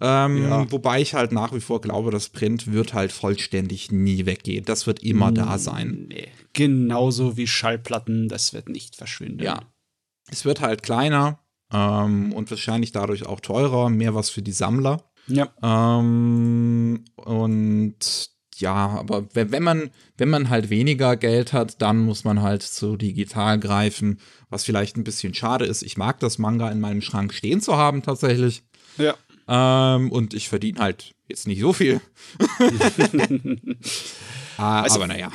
Ähm, ja. Wobei ich halt nach wie vor glaube, das Print wird halt vollständig nie weggehen. Das wird immer mhm. da sein. Nee. Genauso wie Schallplatten, das wird nicht verschwinden. Ja. Es wird halt kleiner, ähm, und wahrscheinlich dadurch auch teurer, mehr was für die Sammler. Ja. Ähm, und ja, aber wenn, man, wenn man halt weniger Geld hat, dann muss man halt zu digital greifen, was vielleicht ein bisschen schade ist. Ich mag das Manga in meinem Schrank stehen zu haben, tatsächlich. Ja. Ähm, und ich verdiene halt jetzt nicht so viel. ah, Also- aber naja.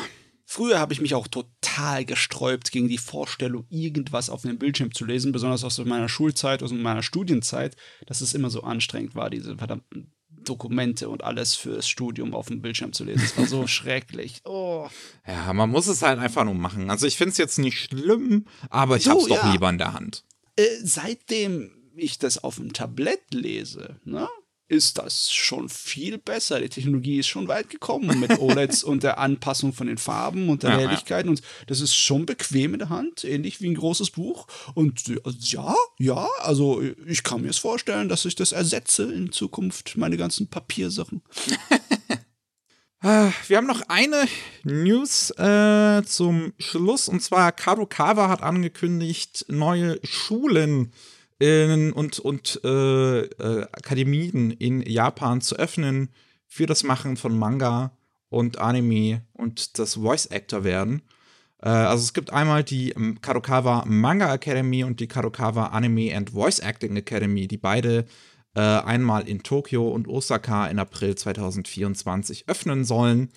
Früher habe ich mich auch total gesträubt gegen die Vorstellung, irgendwas auf einem Bildschirm zu lesen, besonders aus meiner Schulzeit, aus meiner Studienzeit, dass es immer so anstrengend war, diese verdammten Dokumente und alles fürs Studium auf dem Bildschirm zu lesen. Es war so schrecklich. Oh. Ja, man muss es halt einfach nur machen. Also ich finde es jetzt nicht schlimm, aber ich So, hab's doch ja. lieber in der Hand. Äh, seitdem ich das auf dem Tablett lese, ne, ist das schon viel besser. Die Technologie ist schon weit gekommen mit OLEDs und der Anpassung von den Farben und der Ja, ja. Helligkeit. Und das ist schon bequem in der Hand, ähnlich wie ein großes Buch. Und äh, ja, ja, also ich kann mir es vorstellen, dass ich das ersetze in Zukunft, meine ganzen Papiersachen. Ah, Wir haben noch eine News äh, zum Schluss und zwar Kadokawa hat angekündigt, neue Schulen in, und, und äh, äh, Akademien in Japan zu öffnen für das Machen von Manga und Anime und das Voice Actor werden. Äh, also es gibt einmal die ähm, Kadokawa Manga Academy und die Kadokawa Anime and Voice Acting Academy, die beide äh, einmal in Tokio und Osaka in April 2024 öffnen sollen.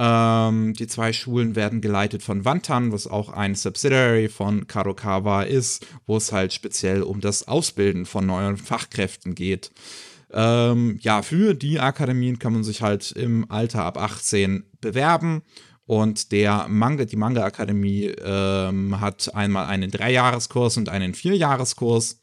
Ähm, die zwei Schulen werden geleitet von Wantan, was auch ein Subsidiary von Kadokawa ist, wo es halt speziell um das Ausbilden von neuen Fachkräften geht. Ähm, ja, für die Akademien kann man sich halt im Alter ab 18 bewerben. Und der Manga, die Manga-Akademie ähm, hat einmal einen Dreijahreskurs und einen Vierjahreskurs,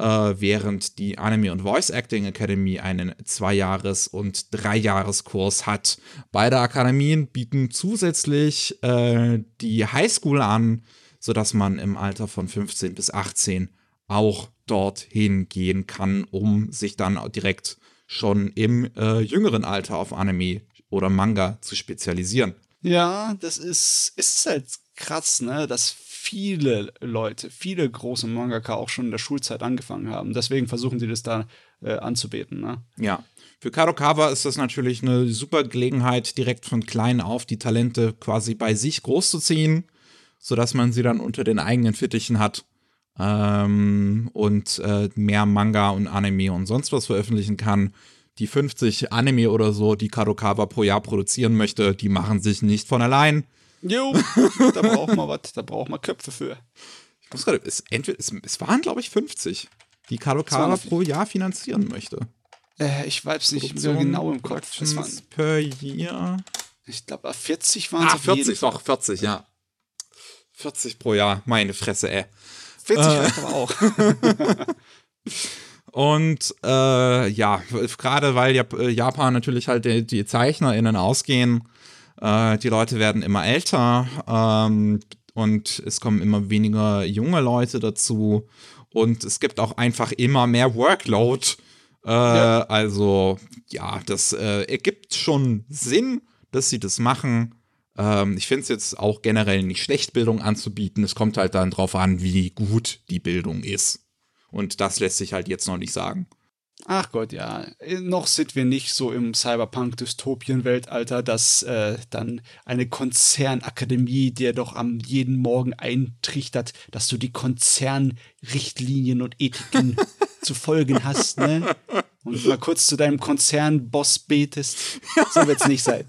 während die Anime- und Voice-Acting Academy einen Zweijahres- und Dreijahreskurs hat. Beide Akademien bieten zusätzlich äh, die Highschool an, sodass man im Alter von 15 bis 18 auch dorthin gehen kann, um sich dann direkt schon im äh, jüngeren Alter auf Anime oder Manga zu spezialisieren. Ja, das ist, ist halt krass, ne, dass viele Leute, viele große Mangaka auch schon in der Schulzeit angefangen haben. Deswegen versuchen sie das da äh, anzubeten, ne? Ja. Für Kadokawa ist das natürlich eine super Gelegenheit, direkt von klein auf die Talente quasi bei sich großzuziehen, sodass man sie dann unter den eigenen Fittichen hat ähm, und äh, mehr Manga und Anime und sonst was veröffentlichen kann. Die 50 Anime oder so, die Kadokawa pro Jahr produzieren möchte, die machen sich nicht von allein. Jo, da braucht man was, da braucht man Köpfe für. Ich muss gerade, es, entweder, es, es waren, glaube ich, 50, die Kadokawa 200. pro Jahr finanzieren möchte. Äh, ich weiß nicht mehr genau im Kopf. Es waren, per Year. ich glaube, 40 waren es Ah, auf jeden 40 noch, 40, ja. 40 pro Jahr, meine Fresse, ey. 40 Äh. aber auch. Und äh, ja, gerade weil äh, Japan natürlich halt die, die ZeichnerInnen ausgehen, äh, die Leute werden immer älter ähm, und es kommen immer weniger junge Leute dazu und es gibt auch einfach immer mehr Workload. Äh, Also ja, das äh, ergibt schon Sinn, dass sie das machen. Ähm, ich finde es jetzt auch generell nicht schlecht, Bildung anzubieten. Es kommt halt dann drauf an, wie gut die Bildung ist. Und das lässt sich halt jetzt noch nicht sagen. Ach Gott, ja. Noch sind wir nicht so im Cyberpunk-Dystopien-Weltalter, dass äh, dann eine Konzernakademie dir doch am jeden Morgen eintrichtert, dass du die Konzernrichtlinien und Ethiken zu folgen hast, ne? Und mal kurz zu deinem Konzernboss betest. So wird's nicht sein.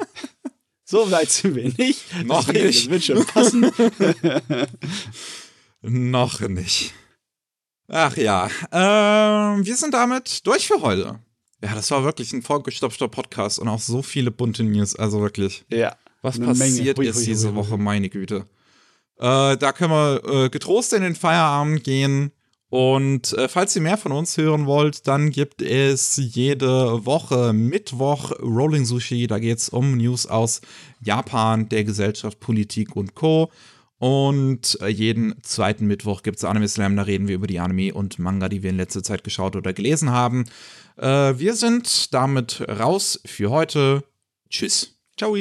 So weit sind wir nicht. Noch Deswegen, nicht. Das wird schon passen. Noch nicht. Ach ja, ähm, wir sind damit durch für heute. Ja, das war wirklich ein vollgestopfter Podcast und auch so viele bunte News. Also wirklich, Ja. was passiert Menge. Hui, diese Woche, meine Güte. Äh, da können wir äh, getrost in den Feierabend gehen. Und äh, falls ihr mehr von uns hören wollt, dann gibt es jede Woche Mittwoch Rolling Sushi. Da geht es um News aus Japan, der Gesellschaft, Politik und Co. Und äh, jeden zweiten Mittwoch gibt es Anime Slam. Da reden wir über die Anime und Manga, die wir in letzter Zeit geschaut oder gelesen haben. Äh, wir sind damit raus für heute. Tschüss. Ciao.